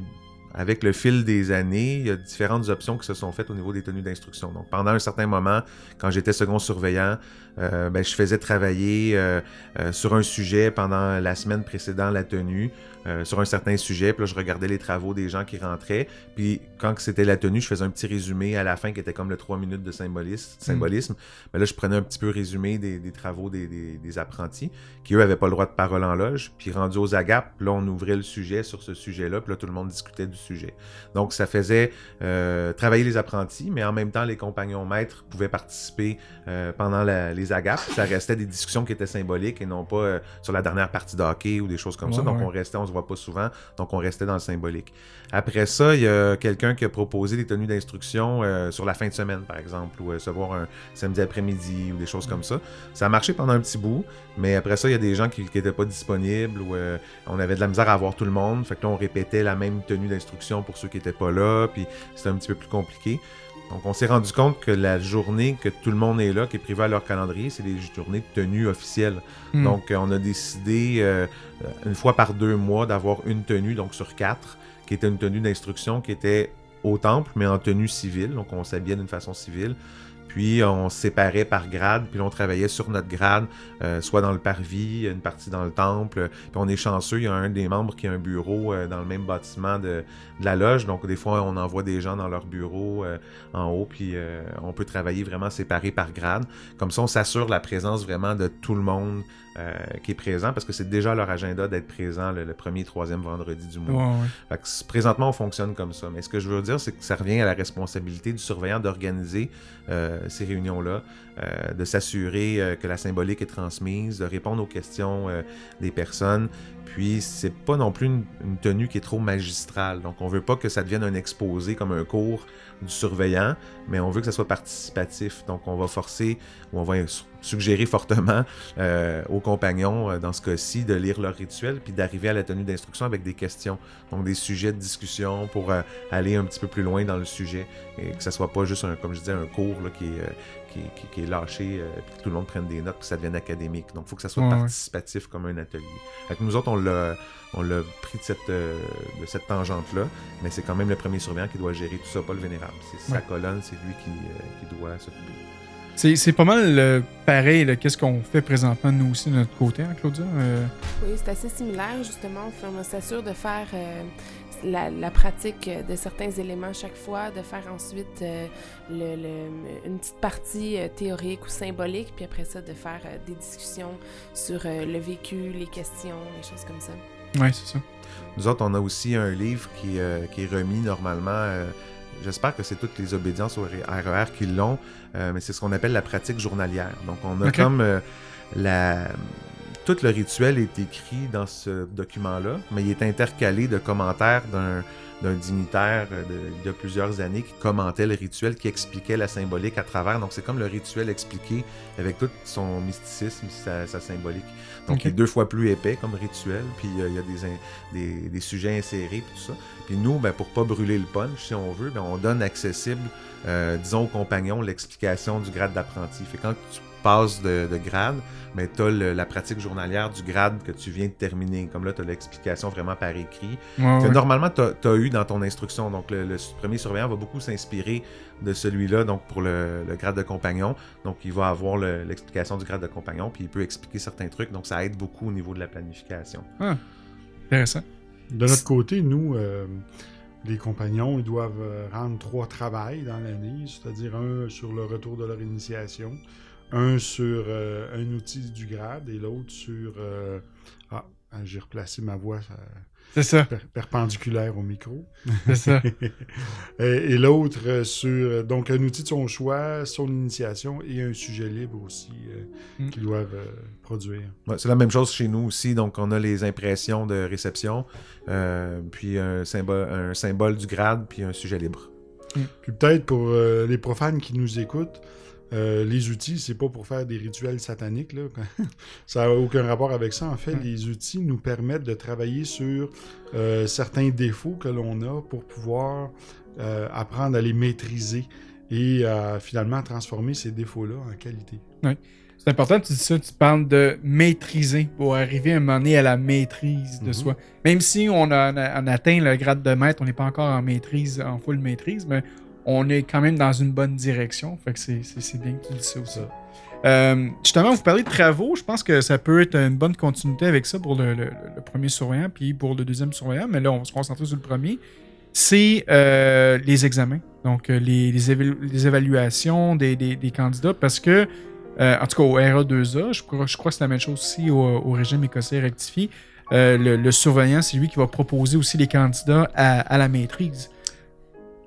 avec le fil des années, il y a différentes options qui se sont faites au niveau des tenues d'instruction. Donc, pendant un certain moment, quand j'étais second surveillant, euh, ben, je faisais travailler euh, euh, sur un sujet pendant la semaine précédant la tenue, euh, sur un certain sujet. Puis là, je regardais les travaux des gens qui rentraient. Puis quand c'était la tenue, je faisais un petit résumé à la fin qui était comme le 3 minutes de symbolisme. symbolisme. Mais là, je prenais un petit peu résumé des, des travaux des, des- des apprentis qui, eux, avaient pas le droit de parole en loge. Puis rendu aux agapes, là, on ouvrait le sujet sur ce sujet-là. Puis là, tout le monde discutait du sujet. Donc, ça faisait euh, travailler les apprentis, mais en même temps, les compagnons maîtres pouvaient participer euh, pendant la- les agapes. Ça restait des discussions qui étaient symboliques et non pas euh, sur la dernière partie de hockey ou des choses comme ça. Donc, ouais. on restait, on se voit pas souvent, donc on restait dans le symbolique. Après ça, il y a quelqu'un qui a proposé des tenues d'instruction euh, sur la fin de semaine, par exemple, ou euh, se voir un samedi après-midi ou des choses comme ça. Ça a marché pendant un petit bout, mais après ça, il y a des gens qui n'étaient pas disponibles ou on avait de la misère à avoir tout le monde. Fait que là, on répétait la même tenue d'instruction pour ceux qui n'étaient pas là, puis c'était un petit peu plus compliqué. Donc, on s'est rendu compte que la journée que tout le monde est là, qui est prévue à leur calendrier, c'est les journées de tenue officielles. Hmm. Donc, euh, on a décidé euh, une fois par deux mois d'avoir une tenue, donc sur quatre, qui était une tenue d'instruction qui était au temple, mais en tenue civile. Donc, on s'habillait d'une façon civile. Puis, on séparait par grade, puis on travaillait sur notre grade, euh, soit dans le parvis, une partie dans le temple. Puis, on est chanceux, il y a un des membres qui a un bureau euh, dans le même bâtiment de, la loge. Donc, des fois, on envoie des gens dans leur bureau euh, en haut, puis on peut travailler vraiment séparé par grade. Comme ça, on s'assure la présence vraiment de tout le monde qui est présent, parce que c'est déjà leur agenda d'être présent le, le premier, troisième vendredi du mois. Ouais, ouais. Fait que présentement, on fonctionne comme ça. Mais ce que je veux dire, c'est que ça revient à la responsabilité du surveillant d'organiser euh, ces réunions-là, euh, de s'assurer euh, que la symbolique est transmise, de répondre aux questions euh, des personnes, Puis c'est pas non plus une, tenue qui est trop magistrale. Donc on veut pas que ça devienne un exposé comme un cours du surveillant, mais on veut que ça soit participatif. Donc on va forcer ou on va su- suggérer fortement euh, aux compagnons, euh, dans ce cas-ci, de lire leur rituel puis d'arriver à la tenue d'instruction avec des questions. Donc des sujets de discussion pour euh, aller un petit peu plus loin dans le sujet et que ça soit pas juste un, comme je disais, un cours qui est qui, qui- qui est lâché, euh, puis que tout le monde prenne des notes, puis que ça devienne académique. Donc, il faut que ça soit Ouais, ouais. participatif comme un atelier. Fait que nous autres, on l'a, on l'a pris de cette, euh, de cette tangente-là, mais c'est quand même le premier surveillant qui doit gérer tout ça, pas le vénérable. C'est sa colonne, c'est lui qui, euh, qui doit s'occuper. C'est c'est pas mal euh, pareil, là, qu'est-ce qu'on fait présentement, nous aussi, de notre côté, hein, Claudia? Euh, Oui, c'est assez similaire, justement. On s'assure de faire euh, la, la pratique de certains éléments chaque fois, de faire ensuite euh, le- le- une petite partie euh, théorique ou symbolique, puis après ça, de faire euh, des discussions sur euh, le vécu, les questions, les choses comme ça. ouais, c'est ça. Nous autres, on a aussi un livre qui, euh, qui est remis normalement. euh, J'espère que c'est toutes les obédiences au RER qui l'ont, euh, mais c'est ce qu'on appelle la pratique journalière. Donc, on a comme euh, la. Tout le rituel est écrit dans ce document-là, mais il est intercalé de commentaires d'un d'un dignitaire euh, de, a plusieurs années qui commentait le rituel, qui expliquait la symbolique à travers. Donc, c'est comme le rituel expliqué avec tout son mysticisme, sa, sa symbolique. Donc, il est deux fois plus épais comme rituel, puis euh, il y a des, des, des sujets insérés, puis tout ça. Puis nous, ben, pour pas brûler le punch, si on veut, ben, on donne accessible, euh, disons, aux compagnons l'explication du grade d'apprenti. Fait quand tu passes de, de grade, ben, tu as la pratique journalière du grade que tu viens de terminer. Comme là, tu as l'explication vraiment par écrit. Ouais, Que ouais. normalement, tu as, eu dans ton instruction. Donc, le, le premier surveillant va beaucoup s'inspirer de celui-là, donc pour le, le grade de compagnon. Donc, il va avoir le- l'explication du grade de compagnon, puis il peut expliquer certains trucs. Donc, ça aide beaucoup au niveau de la planification. Intéressant. De notre côté, nous, euh, les compagnons, ils doivent euh, rendre trois travails dans l'année, c'est-à-dire un sur le retour de leur initiation, un sur euh, un outil du grade et l'autre sur... euh, ah, j'ai replacé ma voix ça- C'est ça, per- perpendiculaire au micro. c'est ça. et et l'autre euh, sur euh, donc un outil de son choix, son initiation et un sujet libre aussi euh, Mm. qu'ils doivent euh, produire. Ouais, c'est la même chose chez nous aussi. Donc, on a les impressions de réception, euh, puis un symbole, un symbole du grade, puis un sujet libre. Puis peut-être pour euh, les profanes qui nous écoutent, euh, les outils, c'est pas pour faire des rituels sataniques. Là. ça n'a aucun rapport avec ça. En fait, Mm. les outils nous permettent de travailler sur euh, certains défauts que l'on a pour pouvoir euh, apprendre à les maîtriser et finalement transformer ces défauts-là en qualité. C'est important, tu dis ça, tu parles de maîtriser pour arriver à un moment donné à la maîtrise de Mhm. soi. Même si on a, on a- on atteint le grade de maître, on n'est pas encore en maîtrise, en full maîtrise, mais on est quand même dans une bonne direction. Fait que c'est- bien que tu dis ça aussi. Euh, justement, vous parlez de travaux, je pense que ça peut être une bonne continuité avec ça pour le, le- le premier surveillant, puis pour le deuxième surveillant, mais là, on va se concentrer sur le premier. C'est euh, les examens, donc euh, les, les évalu- les évaluations des, des- des candidats, parce que, euh, en tout cas au RA2A, je crois, je crois que c'est la même chose aussi au, au régime écossais rectifié, le, le surveillant, c'est lui qui va proposer aussi les candidats à, à la maîtrise.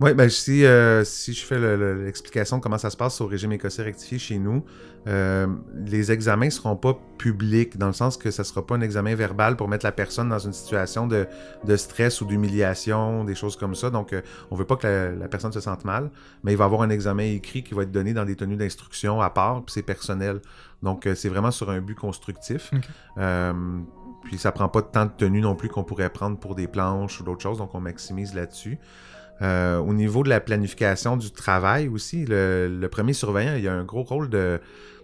Oui, ben si, euh, si je fais le- le- l'explication de comment ça se passe au régime écossais rectifié chez nous, euh, les examens ne seront pas publics, dans le sens que ça ne sera pas un examen verbal pour mettre la personne dans une situation de, de stress ou d'humiliation, des choses comme ça. Donc, euh, on ne veut pas que la, la personne se sente mal, mais il va y avoir un examen écrit qui va être donné dans des tenues d'instruction à part, puis c'est personnel. Donc, c'est vraiment sur un but constructif. Puis ça prend pas tant de tenue non plus qu'on pourrait prendre pour des planches ou d'autres choses, donc on maximise là-dessus. Euh, au niveau de la planification du travail aussi, le, le premier surveillant, il y a un gros rôle de,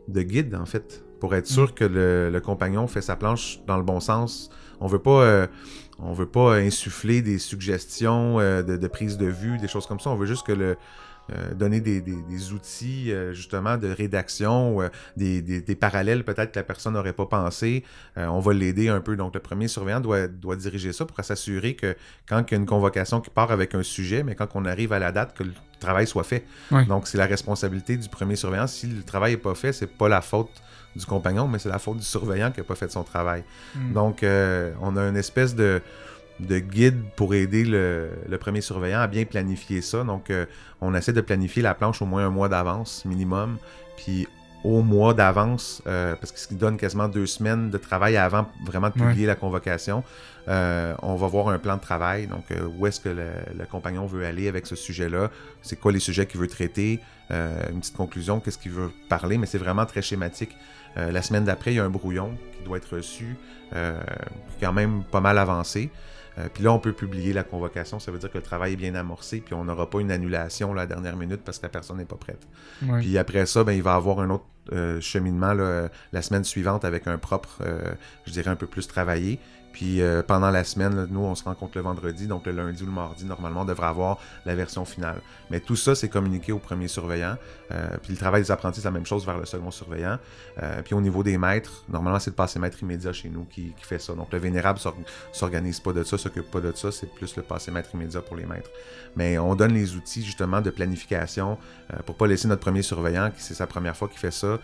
de guide, en fait, pour être sûr que le, le compagnon fait sa planche dans le bon sens. On veut pas, euh, on veut pas insuffler des suggestions euh, de, de prise de vue, des choses comme ça. On veut juste que le euh, donner des, des- des outils euh, justement de rédaction, euh, des, des- des parallèles peut-être que la personne n'aurait pas pensé. Euh, on va l'aider un peu. Donc le premier surveillant doit, doit diriger ça pour s'assurer que quand il y a une convocation qui part avec un sujet, mais quand on arrive à la date, que le travail soit fait. Donc c'est la responsabilité du premier surveillant. Si le travail n'est pas fait, c'est pas la faute du compagnon, mais c'est la faute du surveillant qui n'a pas fait son travail. Mm. Donc, euh, on a une espèce de, de guide pour aider le, le premier surveillant à bien planifier ça. Donc, euh, on essaie de planifier la planche au moins un mois d'avance minimum. Puis, au mois d'avance, euh, parce que ce qui donne quasiment deux semaines de travail avant vraiment de publier la convocation. Euh, on va voir un plan de travail, donc où est-ce que le, le compagnon veut aller avec ce sujet-là, c'est quoi les sujets qu'il veut traiter, une petite conclusion, qu'est-ce qu'il veut parler, mais c'est vraiment très schématique. La semaine d'après, il y a un brouillon qui doit être reçu, quand même pas mal avancé. Euh, puis là, on peut publier la convocation. Ça veut dire que le travail est bien amorcé, puis on n'aura pas une annulation là, à la dernière minute parce que la personne n'est pas prête. Ouais. Puis après ça, ben, il va avoir un autre euh, cheminement là, la semaine suivante avec un propre, euh, je dirais, un peu plus travaillé. Puis euh, pendant la semaine, nous, on se rencontre le vendredi, donc le lundi ou le mardi, normalement, on devrait avoir la version finale. Mais tout ça, c'est communiqué au premier surveillant. Euh, puis le travail des apprentis, c'est la même chose vers le second surveillant. Euh, puis au niveau des maîtres, normalement, c'est le passé maître immédiat chez nous qui, fait ça. Donc le vénérable s'or- s'organise pas de ça, s'occupe pas de ça, c'est plus le passé maître immédiat pour les maîtres. Mais on donne les outils justement de planification pour pas laisser notre premier surveillant, qui c'est sa première fois qu'il fait ça,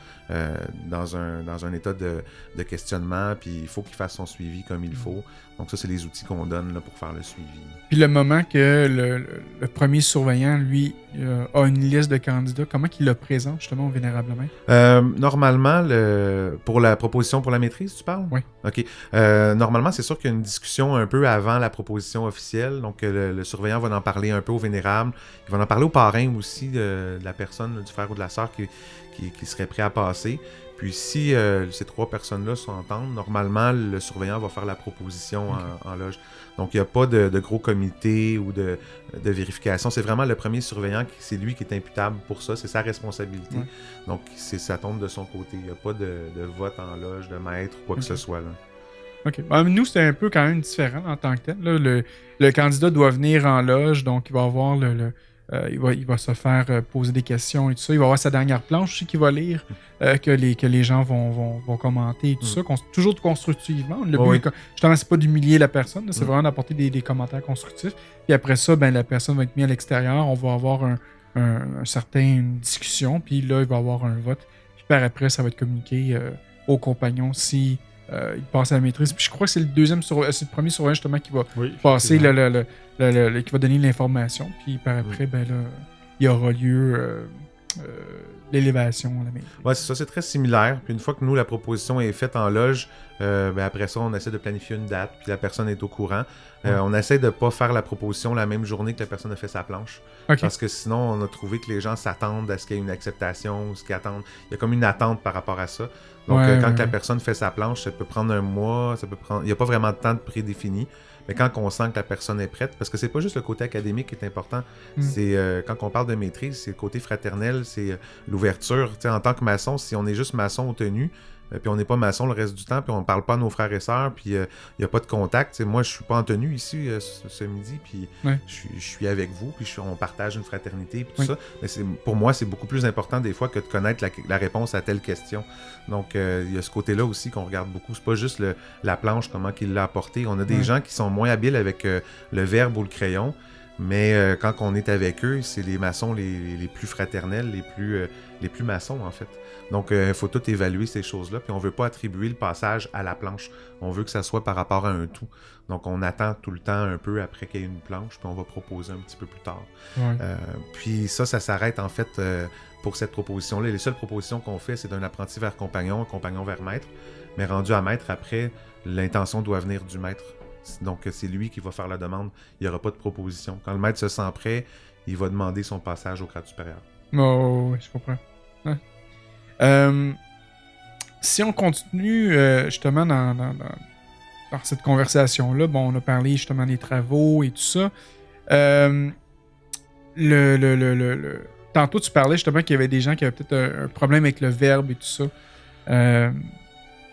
dans, un, dans un état de, de questionnement, puis il faut qu'il fasse son suivi comme il faut. Donc ça, c'est les outils qu'on donne là, pour faire le suivi. Puis le moment que le, premier surveillant, lui, euh, a une liste de candidats, comment qu'il le présente justement au vénérable maître? Euh, normalement, le, pour la proposition pour la maîtrise, tu parles? Oui. OK. Euh, normalement, c'est sûr qu'il y a une discussion un peu avant la proposition officielle. Donc, euh, le, le surveillant va en parler un peu au vénérable. Il va en parler au parrain aussi de, de la personne, du frère ou de la sœur qui, qui, qui serait prêt à passer. Puis si euh, ces trois personnes-là s'entendent, normalement, le surveillant va faire la proposition en, en loge. Donc, il n'y a pas de, de gros comité ou de, de vérification. C'est vraiment le premier surveillant, qui- c'est lui qui est imputable pour ça. C'est sa responsabilité. Ouais. Donc, c'est, ça tombe de son côté. Il n'y a pas de, de vote en loge, de maître ou quoi que ce soit. Là. OK. Nous, c'était un peu quand même différent en tant que tel. là. Le, le candidat doit venir en loge, donc il va avoir le. le- euh, il, va, il va se faire euh, poser des questions et tout ça. Il va avoir sa dernière planche aussi qu'il va lire, euh, que, les, que les gens vont, vont, vont commenter et tout Mm. ça. toujours constructivement. Le but, oui. justement, c'est pas d'humilier la personne, c'est Mm. vraiment d'apporter des, des commentaires constructifs. Puis après ça, ben, la personne va être mise à l'extérieur. On va avoir un, un, un certain une discussion. Puis là, il va y avoir un vote. Puis par après, ça va être communiqué euh, aux compagnons si euh, il passe à la maîtrise. Puis je crois que c'est le deuxième sur, euh, c'est le premier surveillant justement qui va Oui, passer le, le- le- qui va donner l'information. Puis par après, ben là, il y aura lieu euh, euh, l'élévation à la. Ouais, c'est ça, c'est très similaire. Puis une fois que nous, la proposition est faite en loge, euh, ben après ça, on essaie de planifier une date, puis la personne est au courant. Euh, on essaie de pas faire la proposition la même journée que la personne a fait sa planche. Parce que sinon, on a trouvé que les gens s'attendent à ce qu'il y ait une acceptation, ou ce qu'ils attendent. Il y a comme une attente par rapport à ça. Donc, Ouais, euh, quand la personne fait sa planche, ça peut prendre un mois, ça peut prendre. Il n'y a pas vraiment de temps de prédéfini. Mais quand on sent que la personne est prête, parce que c'est pas juste le côté académique qui est important, Mm. c'est euh, quand on parle de maîtrise, c'est le côté fraternel, c'est euh, l'ouverture. En tant que maçon, si on est juste maçon au tenu, puis on n'est pas maçon le reste du temps, puis on parle pas à nos frères et sœurs, puis il n'y a pas de contact. Moi, je suis pas en tenue ici euh, ce, ce midi, puis Ouais. je, suis- avec vous, puis on partage une fraternité, puis tout Oui. ça. Mais pour moi, c'est beaucoup plus important des fois que de connaître la, la réponse à telle question. Donc, euh, il y a ce côté-là aussi qu'on regarde beaucoup. C'est pas juste le- la planche, comment qu'il l'a apporté. On a des Ouais. gens qui sont moins habiles avec euh, le verbe ou le crayon. Mais euh, quand on est avec eux, c'est les maçons les, plus fraternels, les plus, euh, les plus maçons, en fait. Donc, il faut tout évaluer ces choses-là. Puis, on veut pas attribuer le passage à la planche. On veut que ça soit par rapport à un tout. Donc, on attend tout le temps un peu après qu'il y ait une planche, puis on va proposer un petit peu plus tard. Ouais. Euh, puis ça, ça s'arrête en fait euh, pour cette proposition-là. Les seules propositions qu'on fait, c'est d'un apprenti vers compagnon, un compagnon vers maître. Mais rendu à maître, après, l'intention doit venir du maître. Donc c'est lui qui va faire la demande. Il n'y aura pas de proposition. Quand le maître se sent prêt, il va demander son passage au grade supérieur. Oh, oui, je comprends. Euh, si on continue euh, justement dans, dans- cette conversation-là, bon, on a parlé justement des travaux et tout ça. Euh, le, le- le- le- Tantôt, tu parlais justement qu'il y avait des gens qui avaient peut-être un, un problème avec le verbe et tout ça. Euh,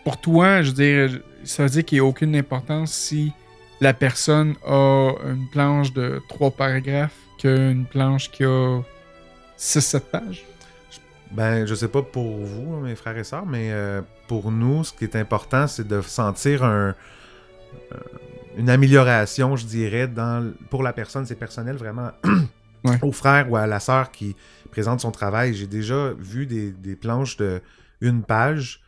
pour toi, je veux dire, ça veut dire qu'il n'y a aucune importance si la personne a une planche de trois paragraphes qu'une planche qui a 6-7 pages? Ben, je sais pas pour vous, mes frères et sœurs, mais euh, pour nous, ce qui est important, c'est de sentir un, euh, une amélioration, je dirais, dans, pour la personne, c'est personnel vraiment. Ouais. Au frère ou à la sœur qui présente son travail, j'ai déjà vu des, des planches de une page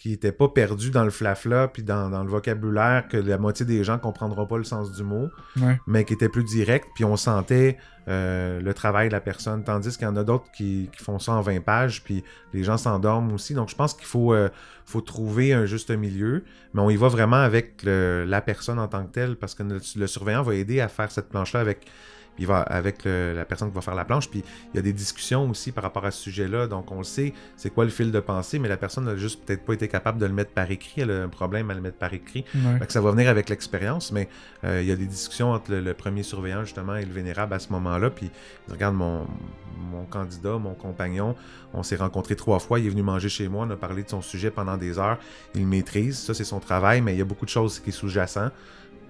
qui était pas perdu dans le flafla puis dans, dans le vocabulaire que la moitié des gens comprendront pas le sens du mot, Ouais. mais qui était plus direct, puis on sentait euh, le travail de la personne. Tandis qu'il y en a d'autres qui, qui font ça en 20 pages, puis les gens s'endorment aussi. Donc je pense qu'il faut, euh, faut trouver un juste milieu, mais on y va vraiment avec le- la personne en tant que telle, parce que le, le surveillant va aider à faire cette planche-là avec il va avec le- la personne qui va faire la planche. Puis il y a des discussions aussi par rapport à ce sujet-là. Donc on le sait, c'est quoi le fil de pensée, mais la personne n'a juste peut-être pas été capable de le mettre par écrit. Elle a un problème à le mettre par écrit. Ouais. Fait que ça va venir avec l'expérience, mais euh, il y a des discussions entre le, le premier surveillant justement et le vénérable à ce moment-là. Puis il regarde mon, mon candidat, mon compagnon, on s'est rencontrés trois fois. Il est venu manger chez moi, on a parlé de son sujet pendant des heures. Il maîtrise, ça c'est son travail, mais il y a beaucoup de choses qui est sous-jacent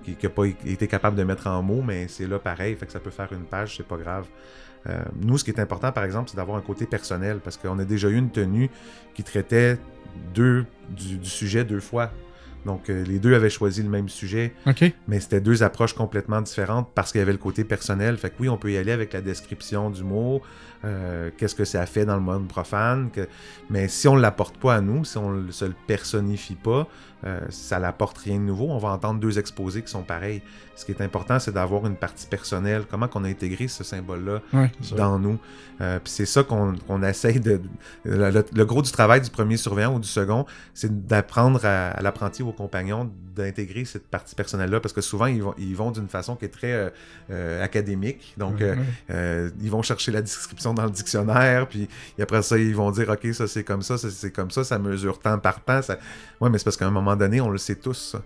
qui n'a pas été capable de mettre en mots, mais c'est là pareil, fait que ça peut faire une page, c'est pas grave. Euh, nous, ce qui est important, par exemple, c'est d'avoir un côté personnel, parce qu'on a déjà eu une tenue qui traitait deux, du, du sujet deux fois. Donc, euh, les deux avaient choisi le même sujet, mais c'était deux approches complètement différentes parce qu'il y avait le côté personnel. Fait que oui, on peut y aller avec la description du mot, euh, qu'est-ce que ça fait dans le monde profane, que... mais si on ne l'apporte pas à nous, si on ne se le personnifie pas, euh, ça n'apporte rien de nouveau. On va entendre deux exposés qui sont pareils. Ce qui est important, c'est d'avoir une partie personnelle. Comment qu'on a intégré ce symbole-là Ouais. Dans nous? Euh, puis c'est ça qu'on essaye de... Le, le- le gros du travail du premier surveillant ou du second, c'est d'apprendre à, à l'apprenti ou au compagnon d'intégrer cette partie personnelle-là, parce que souvent, ils vont, ils vont d'une façon qui est très euh, euh, académique. Donc, euh, Ouais. euh, ils vont chercher la description dans le dictionnaire, puis après ça, ils vont dire, OK, ça c'est comme ça, ça c'est comme ça, ça mesure tant par temps. Ça... Ouais, mais c'est parce qu'à un moment donné, on le sait tous.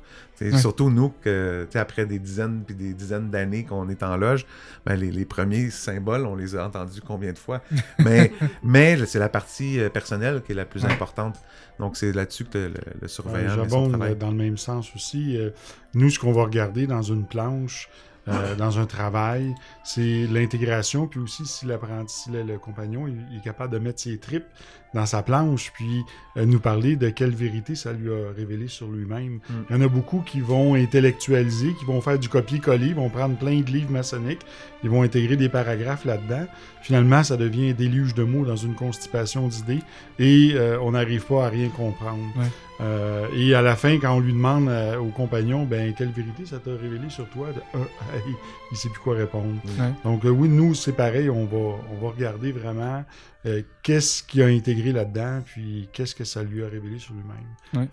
Ouais. Surtout nous, que, après des dizaines puis des dizaines d'années qu'on est en loge, ben, les, les premiers symboles, on les a entendus combien de fois? Mais, mais c'est la partie euh, personnelle qui est la plus Ouais. importante. Donc, c'est là-dessus que le, le Ouais, surveillant J'abonde travail. euh, dans le même sens aussi. Euh, nous, ce qu'on va regarder dans une planche, euh, dans un travail, c'est l'intégration, puis aussi si l'apprenti, si le, le compagnon il, il est capable de mettre ses tripes dans sa planche, puis euh, nous parler de quelle vérité ça lui a révélé sur lui-même. Il y en a beaucoup qui vont intellectualiser, qui vont faire du copier-coller, vont prendre plein de livres maçonniques, ils vont intégrer des paragraphes là-dedans. Finalement, ça devient un déluge de mots dans une constipation d'idées, et euh, on n'arrive pas à rien comprendre. Ouais. Euh, et à la fin, quand on lui demande euh, au compagnon, ben quelle vérité ça t'a révélé sur toi, de, Euh, il sait plus quoi répondre. Ouais. Donc oui, nous c'est pareil, on va on va regarder vraiment euh, qu'est-ce qu'il a intégré là-dedans, puis qu'est-ce que ça lui a révélé sur lui-même?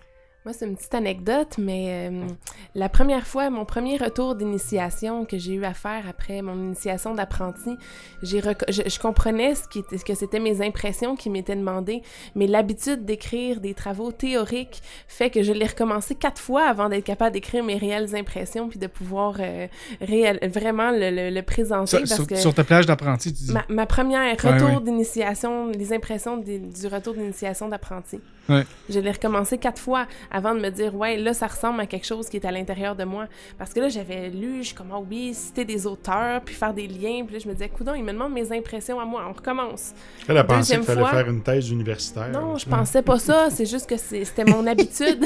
Moi, c'est une petite anecdote, mais euh, la première fois, mon premier retour d'initiation que j'ai eu à faire après mon initiation d'apprenti, j'ai je, je comprenais ce, qui était, ce que c'était mes impressions qui m'étaient demandées, mais l'habitude d'écrire des travaux théoriques fait que je l'ai recommencé quatre fois avant d'être capable d'écrire mes réelles impressions puis de pouvoir euh, réel- vraiment le, le- le présenter. Sur, parce sur- que... sur ta plage d'apprenti, tu dis? Ma, ma première Ouais, retour ouais. d'initiation, les impressions des- du retour d'initiation d'apprenti. Ouais. Je l'ai recommencé quatre fois avant de me dire, ouais, là, ça ressemble à quelque chose qui est à l'intérieur de moi. Parce que là, j'avais lu, je suis comme, ah oui, citer des auteurs, puis faire des liens. Puis là, je me disais, coudon, il me demande mes impressions à moi. On recommence. Elle a pensé Deuxième qu'il fallait fois- faire une thèse universitaire. Non, je pensais pas ça. C'est juste que c'est- c'était mon habitude.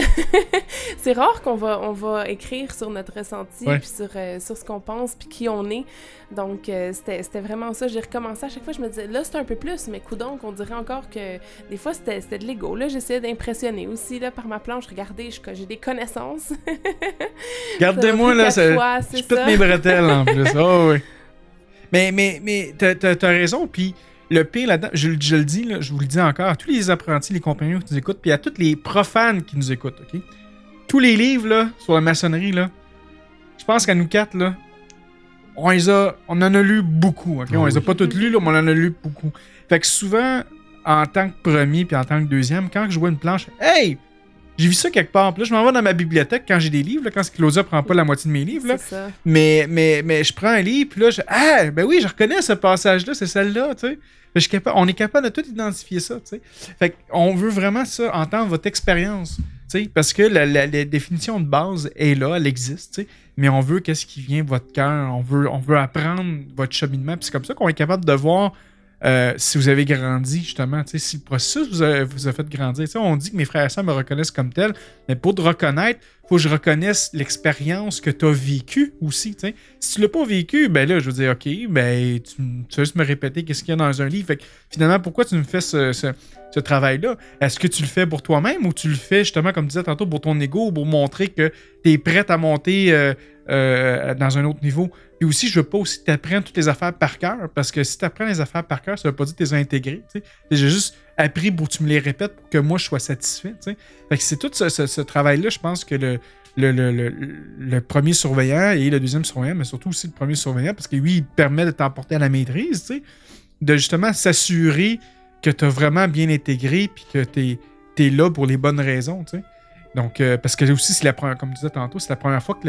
c'est rare qu'on va, on va écrire sur notre ressenti, Ouais. puis sur, euh, sur ce qu'on pense, puis qui on est. Donc, euh, c'était vraiment ça. J'ai recommencé à chaque fois. Je me disais, là, c'est un peu plus, mais coudon, on dirait encore que des fois, c'était de l'ego. Là, j'essayais d'impressionner aussi, là, par ma planche. Regardez, j'ai des connaissances. Gardez-moi Ça m'a là, c'est ça. mes bretelles en plus. Oh, oui. Mais, mais, mais t'as, raison, puis le pire là-dedans, je, le- je le dis, là, je vous le dis encore, à tous les apprentis, les compagnons qui nous écoutent, puis à tous les profanes qui nous écoutent, OK? Tous les livres là, sur la maçonnerie, là, je pense qu'à nous quatre, là, on, les a, on en a lu beaucoup? Ah on les a oui. pas toutes lues, là, mais on en a lu beaucoup. Fait que souvent, en tant que premier puis en tant que deuxième, quand je vois une planche, hey! J'ai vu ça quelque part. Puis là, je m'en vais dans ma bibliothèque quand j'ai des livres, là, quand Claudia prend pas la moitié de mes livres. Là. Ça. Mais, mais, mais je prends un livre, puis là, je. Ah, ben oui, je reconnais ce passage-là, c'est celle-là, tu sais. Je suis capable- on est capable de tout identifier ça, tu sais. Fait qu'on veut vraiment ça, entendre votre expérience, parce que la, la- définition de base est là, elle existe. Mais on veut qu'est-ce qui vient de votre cœur, on veut, on veut apprendre votre cheminement, c'est comme ça qu'on est capable de voir euh, si vous avez grandi, justement, si le processus vous a, fait grandir. On dit que mes frères et sœurs me reconnaissent comme tel, mais pour te reconnaître, il faut que je reconnaisse l'expérience que tu as vécue aussi. Si tu l'as pas vécu, ben là, je veux dire, OK, ben tu, tu vas juste me répéter qu'est-ce qu'il y a dans un livre. Finalement, pourquoi tu me fais ce travail-là? Est-ce que tu le fais pour toi-même ou tu le fais justement, comme tu disais tantôt, pour ton ego, pour montrer que tu es prête à monter euh, euh, dans un autre niveau? Puis aussi, je veux pas aussi que tu apprennes toutes les affaires par cœur, parce que si tu apprends les affaires par cœur, ça veut pas dire que tu les as intégrées. J'ai juste appris pour que tu me les répètes pour que moi je sois satisfait. Fait que c'est tout ce, travail-là, je pense que le, le, le- le- premier surveillant et le deuxième surveillant, mais surtout aussi le premier surveillant, parce que lui, il permet de t'emporter à la maîtrise, tu sais, de justement s'assurer que tu as vraiment bien intégré puis que tu es, là pour les bonnes raisons. Donc, euh, parce que aussi, c'est la première, comme tu disais tantôt, c'est la première fois que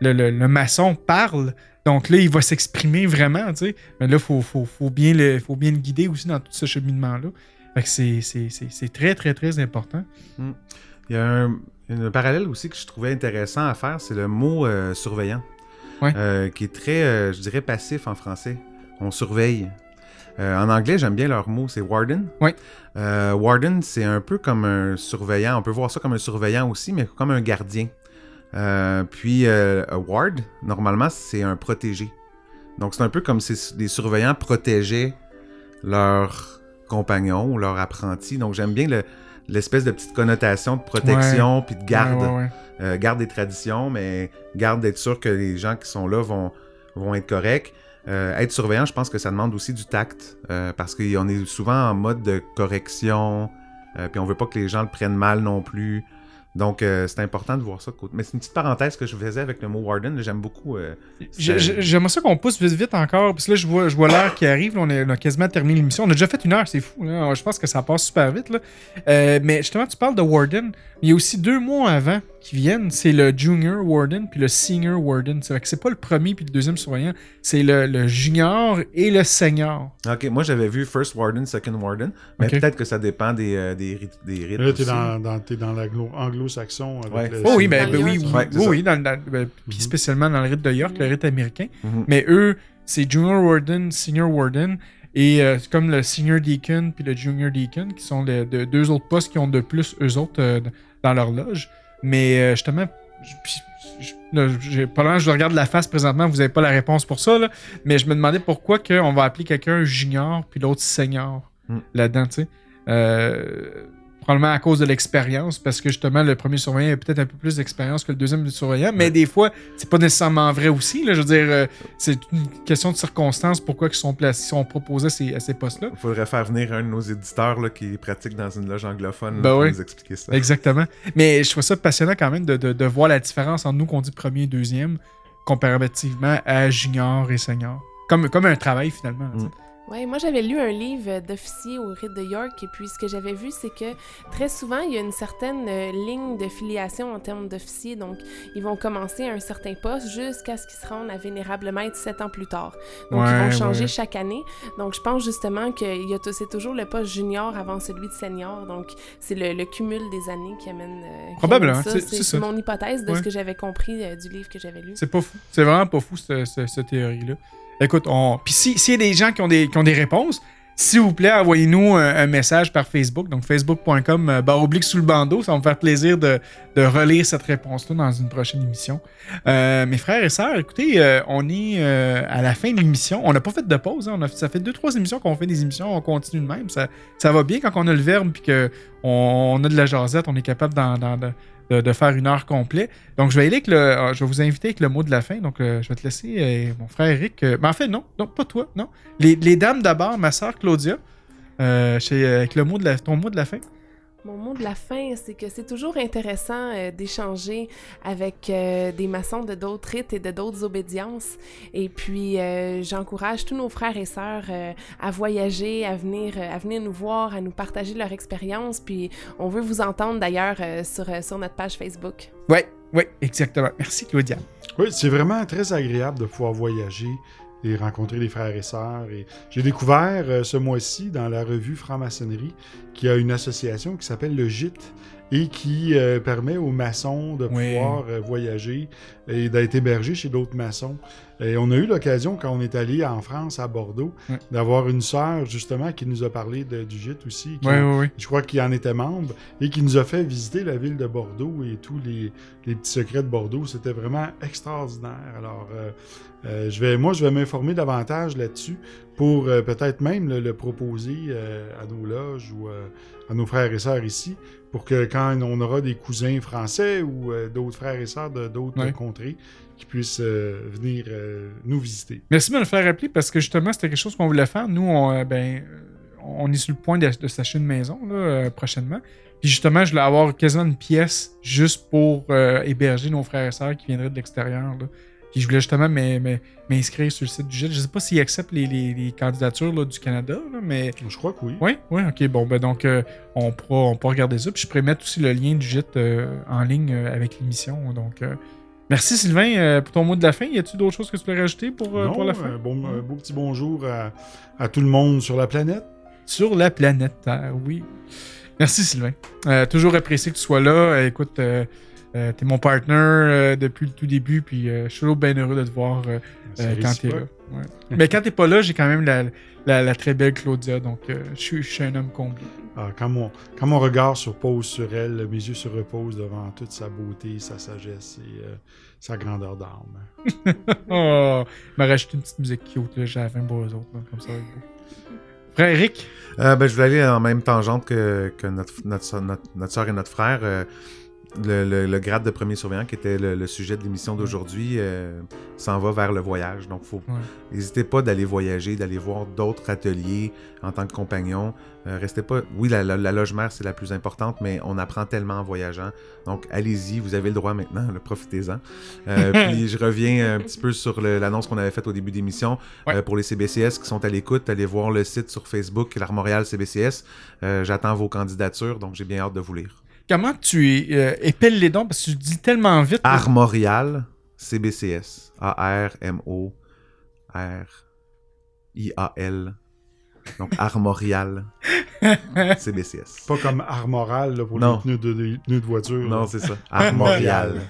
le maçon parle. Donc là, il va s'exprimer vraiment, tu sais. Mais là, il faut, faut, faut bien le, faut bien le guider aussi dans tout ce cheminement-là. Fait que c'est- très, très, très important. Il y a un, un parallèle aussi que je trouvais intéressant à faire, c'est le mot euh, surveillant, Ouais. Euh, qui est très, euh, je dirais, passif en français. On surveille. En anglais, j'aime bien leur mot, c'est warden. Ouais. Warden, c'est un peu comme un surveillant. On peut voir ça comme un surveillant aussi, mais comme un gardien. Euh, puis, euh, ward, normalement, c'est un protégé. Donc, c'est un peu comme si des surveillants protégeaient leurs compagnons ou leurs apprentis. Donc, j'aime bien le- l'espèce de petite connotation de protection puis de garde. Ouais, ouais, ouais. Euh, garde des traditions, mais garde d'être sûr que les gens qui sont là vont, vont être corrects. Euh, être surveillant, je pense que ça demande aussi du tact, euh, parce qu'on est souvent en mode de correction, euh, puis on veut pas que les gens le prennent mal non plus. Donc, euh, c'est important de voir ça. Mais c'est une petite parenthèse que je faisais avec le mot warden. J'aime beaucoup. euh, J'aimerais ça qu'on pousse vite, vite encore. Parce que là, je vois, je vois l'heure qui arrive. là, on, est- on a quasiment terminé l'émission. On a déjà fait une heure, c'est fou. là. Je pense que ça passe super vite. Là. Euh, mais justement, tu parles de Warden. Il y a aussi deux mois avant qui viennent. C'est le Junior Warden puis le Senior Warden. C'est vrai que c'est pas le premier puis le deuxième surveillant. C'est le, le Junior et le Senior. Ok, moi j'avais vu First Warden, Second Warden, mais peut-être que ça dépend des, euh, des, rites- des rites. Là, t'es dans, dans, t'es dans l'anglo-saxon. Ouais. Oh oui, ben, ben oui, oui, Ouais, oui, oui, dans, dans- ben, puis Mhm. spécialement dans le rite de York, le rite américain. Mhm. Mais eux, c'est Junior Warden, Senior Warden, et euh, c'est comme le Senior Deacon puis le Junior Deacon, qui sont les de- deux autres postes qui ont de plus eux autres euh, dans leur loge. Mais euh, justement, je- puis, je- là, que je regarde la face présentement, vous n'avez pas la réponse pour ça, là, mais je me demandais pourquoi on va appeler quelqu'un junior puis l'autre senior Mm. là-dedans, tu sais. Euh, probablement à cause de l'expérience, parce que justement, le premier surveillant a peut-être un peu plus d'expérience que le deuxième surveillant, mais Ouais. des fois, c'est pas nécessairement vrai aussi. Là, je veux dire, euh, c'est une question de circonstances pourquoi ils sont, placés, ils sont proposés à ces, postes-là. Il faudrait faire venir un de nos éditeurs là, qui pratique dans une loge anglophone là, Ben pour nous expliquer ça. Exactement. Mais je trouve ça passionnant quand même de, de- de voir la différence entre nous qu'on dit premier et deuxième, comparativement à junior et senior. Comme, comme un travail finalement. Mm. Oui, moi j'avais lu un livre d'officier au rite de York et puis ce que j'avais vu c'est que très souvent il y a une certaine euh, ligne de filiation en termes d'officier donc ils vont commencer à un certain poste jusqu'à ce qu'ils se rendent à vénérable maître sept ans plus tard. Donc ils vont changer ouais. chaque année. Donc je pense justement que c'est toujours le poste junior avant celui de senior donc c'est le, le cumul des années qui amène, euh, Probablement, ça. c'est- mon hypothèse de Ouais. ce que j'avais compris euh, du livre que j'avais lu. C'est pas fou. C'est vraiment pas fou, cette, cette- cette théorie-là. Écoute, on. Puis si- s'il y a des gens qui ont des, qui ont des réponses, s'il vous plaît, envoyez-nous un, message par Facebook, donc facebook.com euh, oblique sous le bandeau. Ça va me faire plaisir de, de relire cette réponse-là dans une prochaine émission. Euh, mes frères et sœurs, écoutez, euh, on est à la fin de l'émission. On n'a pas fait de pause. hein. Ça fait deux, trois émissions qu'on fait des émissions. On continue de même. Ça, ça va bien quand on a le verbe puis qu'on on a de la jasette. On est capable d'en- d'en- de, de- faire une heure complète. Donc, je vais aller avec euh, Je vais vous inviter avec le mot de la fin. Donc, euh, je vais te laisser, euh, mon frère Eric. mais en fait, non, non, pas toi, non. Les, dames d'abord, ma soeur Claudia. Avec le mot de la, ton mot de la fin. Mon mot de la fin, c'est que c'est toujours intéressant euh, d'échanger avec euh, des maçons de d'autres rites et de d'autres obédiences. Et puis, euh, j'encourage tous nos frères et sœurs euh, à voyager, à venir, euh, à venir nous voir, à nous partager leur expérience. Puis, on veut vous entendre d'ailleurs euh, sur, euh, sur notre page Facebook. Ouais, ouais, exactement. Merci, Claudia. Oui, c'est vraiment très agréable de pouvoir voyager et rencontrer des frères et sœurs. Et j'ai découvert euh, ce mois-ci dans la revue Franc-maçonnerie qu'il y a une association qui s'appelle le GIT et qui euh, permet aux maçons de Oui. pouvoir euh, voyager et d'être hébergés chez d'autres maçons. Et on a eu l'occasion, quand on est allé en France, à Bordeaux, d'avoir une sœur, justement, qui nous a parlé de- du gîte aussi. qui- Oui, oui, oui. je crois qu'il en était membre et qui nous a fait visiter la ville de Bordeaux et tous les, les petits secrets de Bordeaux. C'était vraiment extraordinaire. Alors, euh, euh, je vais, moi, je vais m'informer davantage là-dessus pour euh, peut-être même le, le proposer à nos loges ou à nos frères et sœurs ici pour que quand on aura des cousins français ou d'autres frères et sœurs de d'autres contrées, qui puissent euh, venir euh, nous visiter. Merci de me le faire rappeler parce que justement, c'était quelque chose qu'on voulait faire. Nous, on, euh, ben, on est sur le point de, de s'acheter une maison là, prochainement. Puis justement, je voulais avoir quasiment une pièce juste pour héberger nos frères et sœurs qui viendraient de l'extérieur. Puis je voulais justement m'in- m'in- m'inscrire sur le site du GIT. Je sais pas s'ils acceptent les, les- les candidatures là, du Canada, là, mais Je crois que oui. oui, oui, ok. Bon, ben donc, euh, on, pourra, on pourra regarder ça. Puis je pourrais mettre aussi le lien du euh, en ligne euh, avec l'émission. Donc, merci Sylvain euh, pour ton mot de la fin. Y a-tu d'autres choses que tu voulais rajouter pour, euh, Non, pour la fin? un, bon, un beau petit bonjour à, à tout le monde sur la planète. Sur la planète Terre, oui. Merci Sylvain. Euh, toujours apprécié que tu sois là. Euh, écoute, euh, euh, t'es mon partner euh, depuis le tout début. Puis euh, je suis toujours bien heureux de te voir euh, euh, quand t'es là. Ouais. Mais quand t'es pas là, j'ai quand même la, la- la très belle Claudia. Donc, euh, je suis- je suis un homme comblé. Ah, quand, mon, quand mon regard se pose sur elle, mes yeux se reposent devant toute sa beauté, sa sagesse et euh, sa grandeur d'âme. Oh, il m'a rajouté une petite musique cute, là, j'avais un beau aux autres, là, comme ça. Frère Eric, Euh, ben, je voulais aller en même tangente que, que notre, notre, notre, notre soeur et notre frère. Le, le- le grade de premier surveillant, qui était le, le sujet de l'émission d'aujourd'hui, euh, s'en va vers le voyage. Donc, faut, Ouais. n'hésitez pas d'aller voyager, d'aller voir d'autres ateliers en tant que compagnon. Euh, restez pas. Oui, la, la, la loge mère, c'est la plus importante, mais on apprend tellement en voyageant. Donc, allez-y, vous avez le droit maintenant, profitez-en. Euh, puis, je reviens un petit peu sur l'annonce qu'on avait faite au début d'émission. Ouais. Euh, pour les CBCS qui sont à l'écoute, allez voir le site sur Facebook, l'Armorial CBCS. Euh, J'attends vos candidatures, donc j'ai bien hâte de vous lire. Comment tu euh, épelles les dons parce que tu dis tellement vite. Armorial CBCS. A-R-M-O-R-I-A-L. Donc Armorial CBCS. Pas comme Armoral là, pour Non. les pneus de, de- pneus de voiture. Non, c'est ça. Armorial.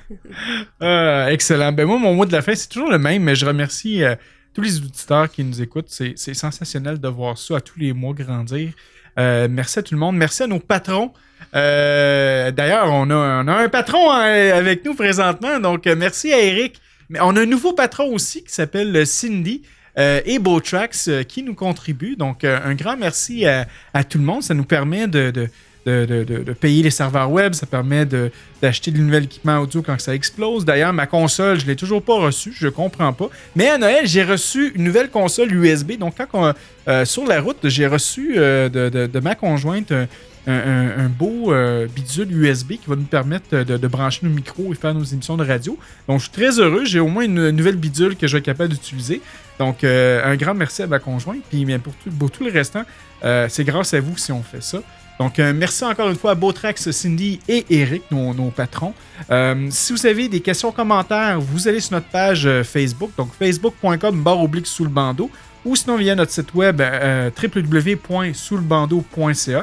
Euh, excellent. Ben moi, mon mot de la fin, c'est toujours le même, mais je remercie euh, tous les auditeurs qui nous écoutent. C'est c'est sensationnel de voir ça à tous les mois grandir. Euh, merci à tout le monde. Merci à nos patrons. Euh, D'ailleurs, on a, un patron euh, avec nous présentement, donc euh, merci à Eric. Mais on a un nouveau patron aussi qui s'appelle euh, Cindy. euh, et euh, qui nous contribuent. Donc, euh, un grand merci à, tout le monde. Ça nous permet de, payer les serveurs web. Ça permet d'acheter du nouvel équipement audio quand ça explose. D'ailleurs, ma console, je l'ai toujours pas reçue, je comprends pas. Mais à Noël, j'ai reçu une nouvelle console USB. Donc, quand euh, sur la route, j'ai reçu euh, de ma conjointe un, beau euh, bidule USB qui va nous permettre de, de brancher nos micros et faire nos émissions de radio. Donc, je suis très heureux. J'ai au moins une nouvelle bidule que je vais être capable d'utiliser. Donc, euh, un grand merci à ma conjointe. Puis, bien, pour tout, pour tout le restant, euh, c'est grâce à vous si on fait ça. Donc, euh, merci encore une fois à Beautrax, Cindy et Eric, nos, patrons. Euh, si vous avez des questions, commentaires, vous allez sur notre page euh, Facebook, donc facebook.com barre oblique sous le bandeau, ou sinon via notre site web euh. Il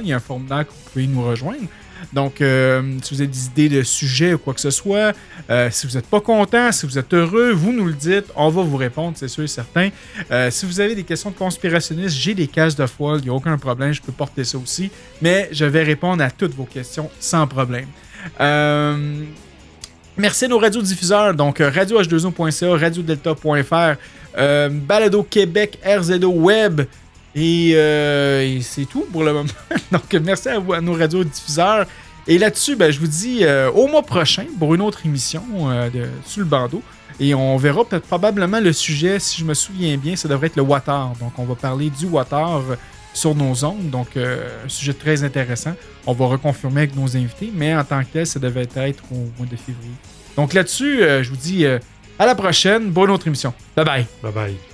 y a un formulaire que vous pouvez nous rejoindre. Donc, euh, si vous avez des idées de sujets ou quoi que ce soit, euh, si vous n'êtes pas content, si vous êtes heureux, vous nous le dites, on va vous répondre, c'est sûr et certain. Euh, si vous avez des questions de conspirationnistes, j'ai des cases de foile, il n'y a aucun problème, je peux porter ça aussi. Mais je vais répondre à toutes vos questions sans problème. Merci à nos radiodiffuseurs, donc euh, radioh2o.ca, radiodelta.fr, euh, Balado Québec, RZO Web. Et, euh, et c'est tout pour le moment. Donc, merci à, nos radiodiffuseurs. Et là-dessus, ben, je vous dis euh, au mois prochain pour une autre émission Sous le bandeau. Et on verra probablement le sujet, si je me souviens bien, ça devrait être le water. Donc, on va parler du water sur nos ondes. Donc, un sujet très intéressant. On va reconfirmer avec nos invités, mais en tant que tel, ça devait être au mois de février. Donc, là-dessus, je vous dis à la prochaine. Bonne autre émission. Bye bye. Bye bye.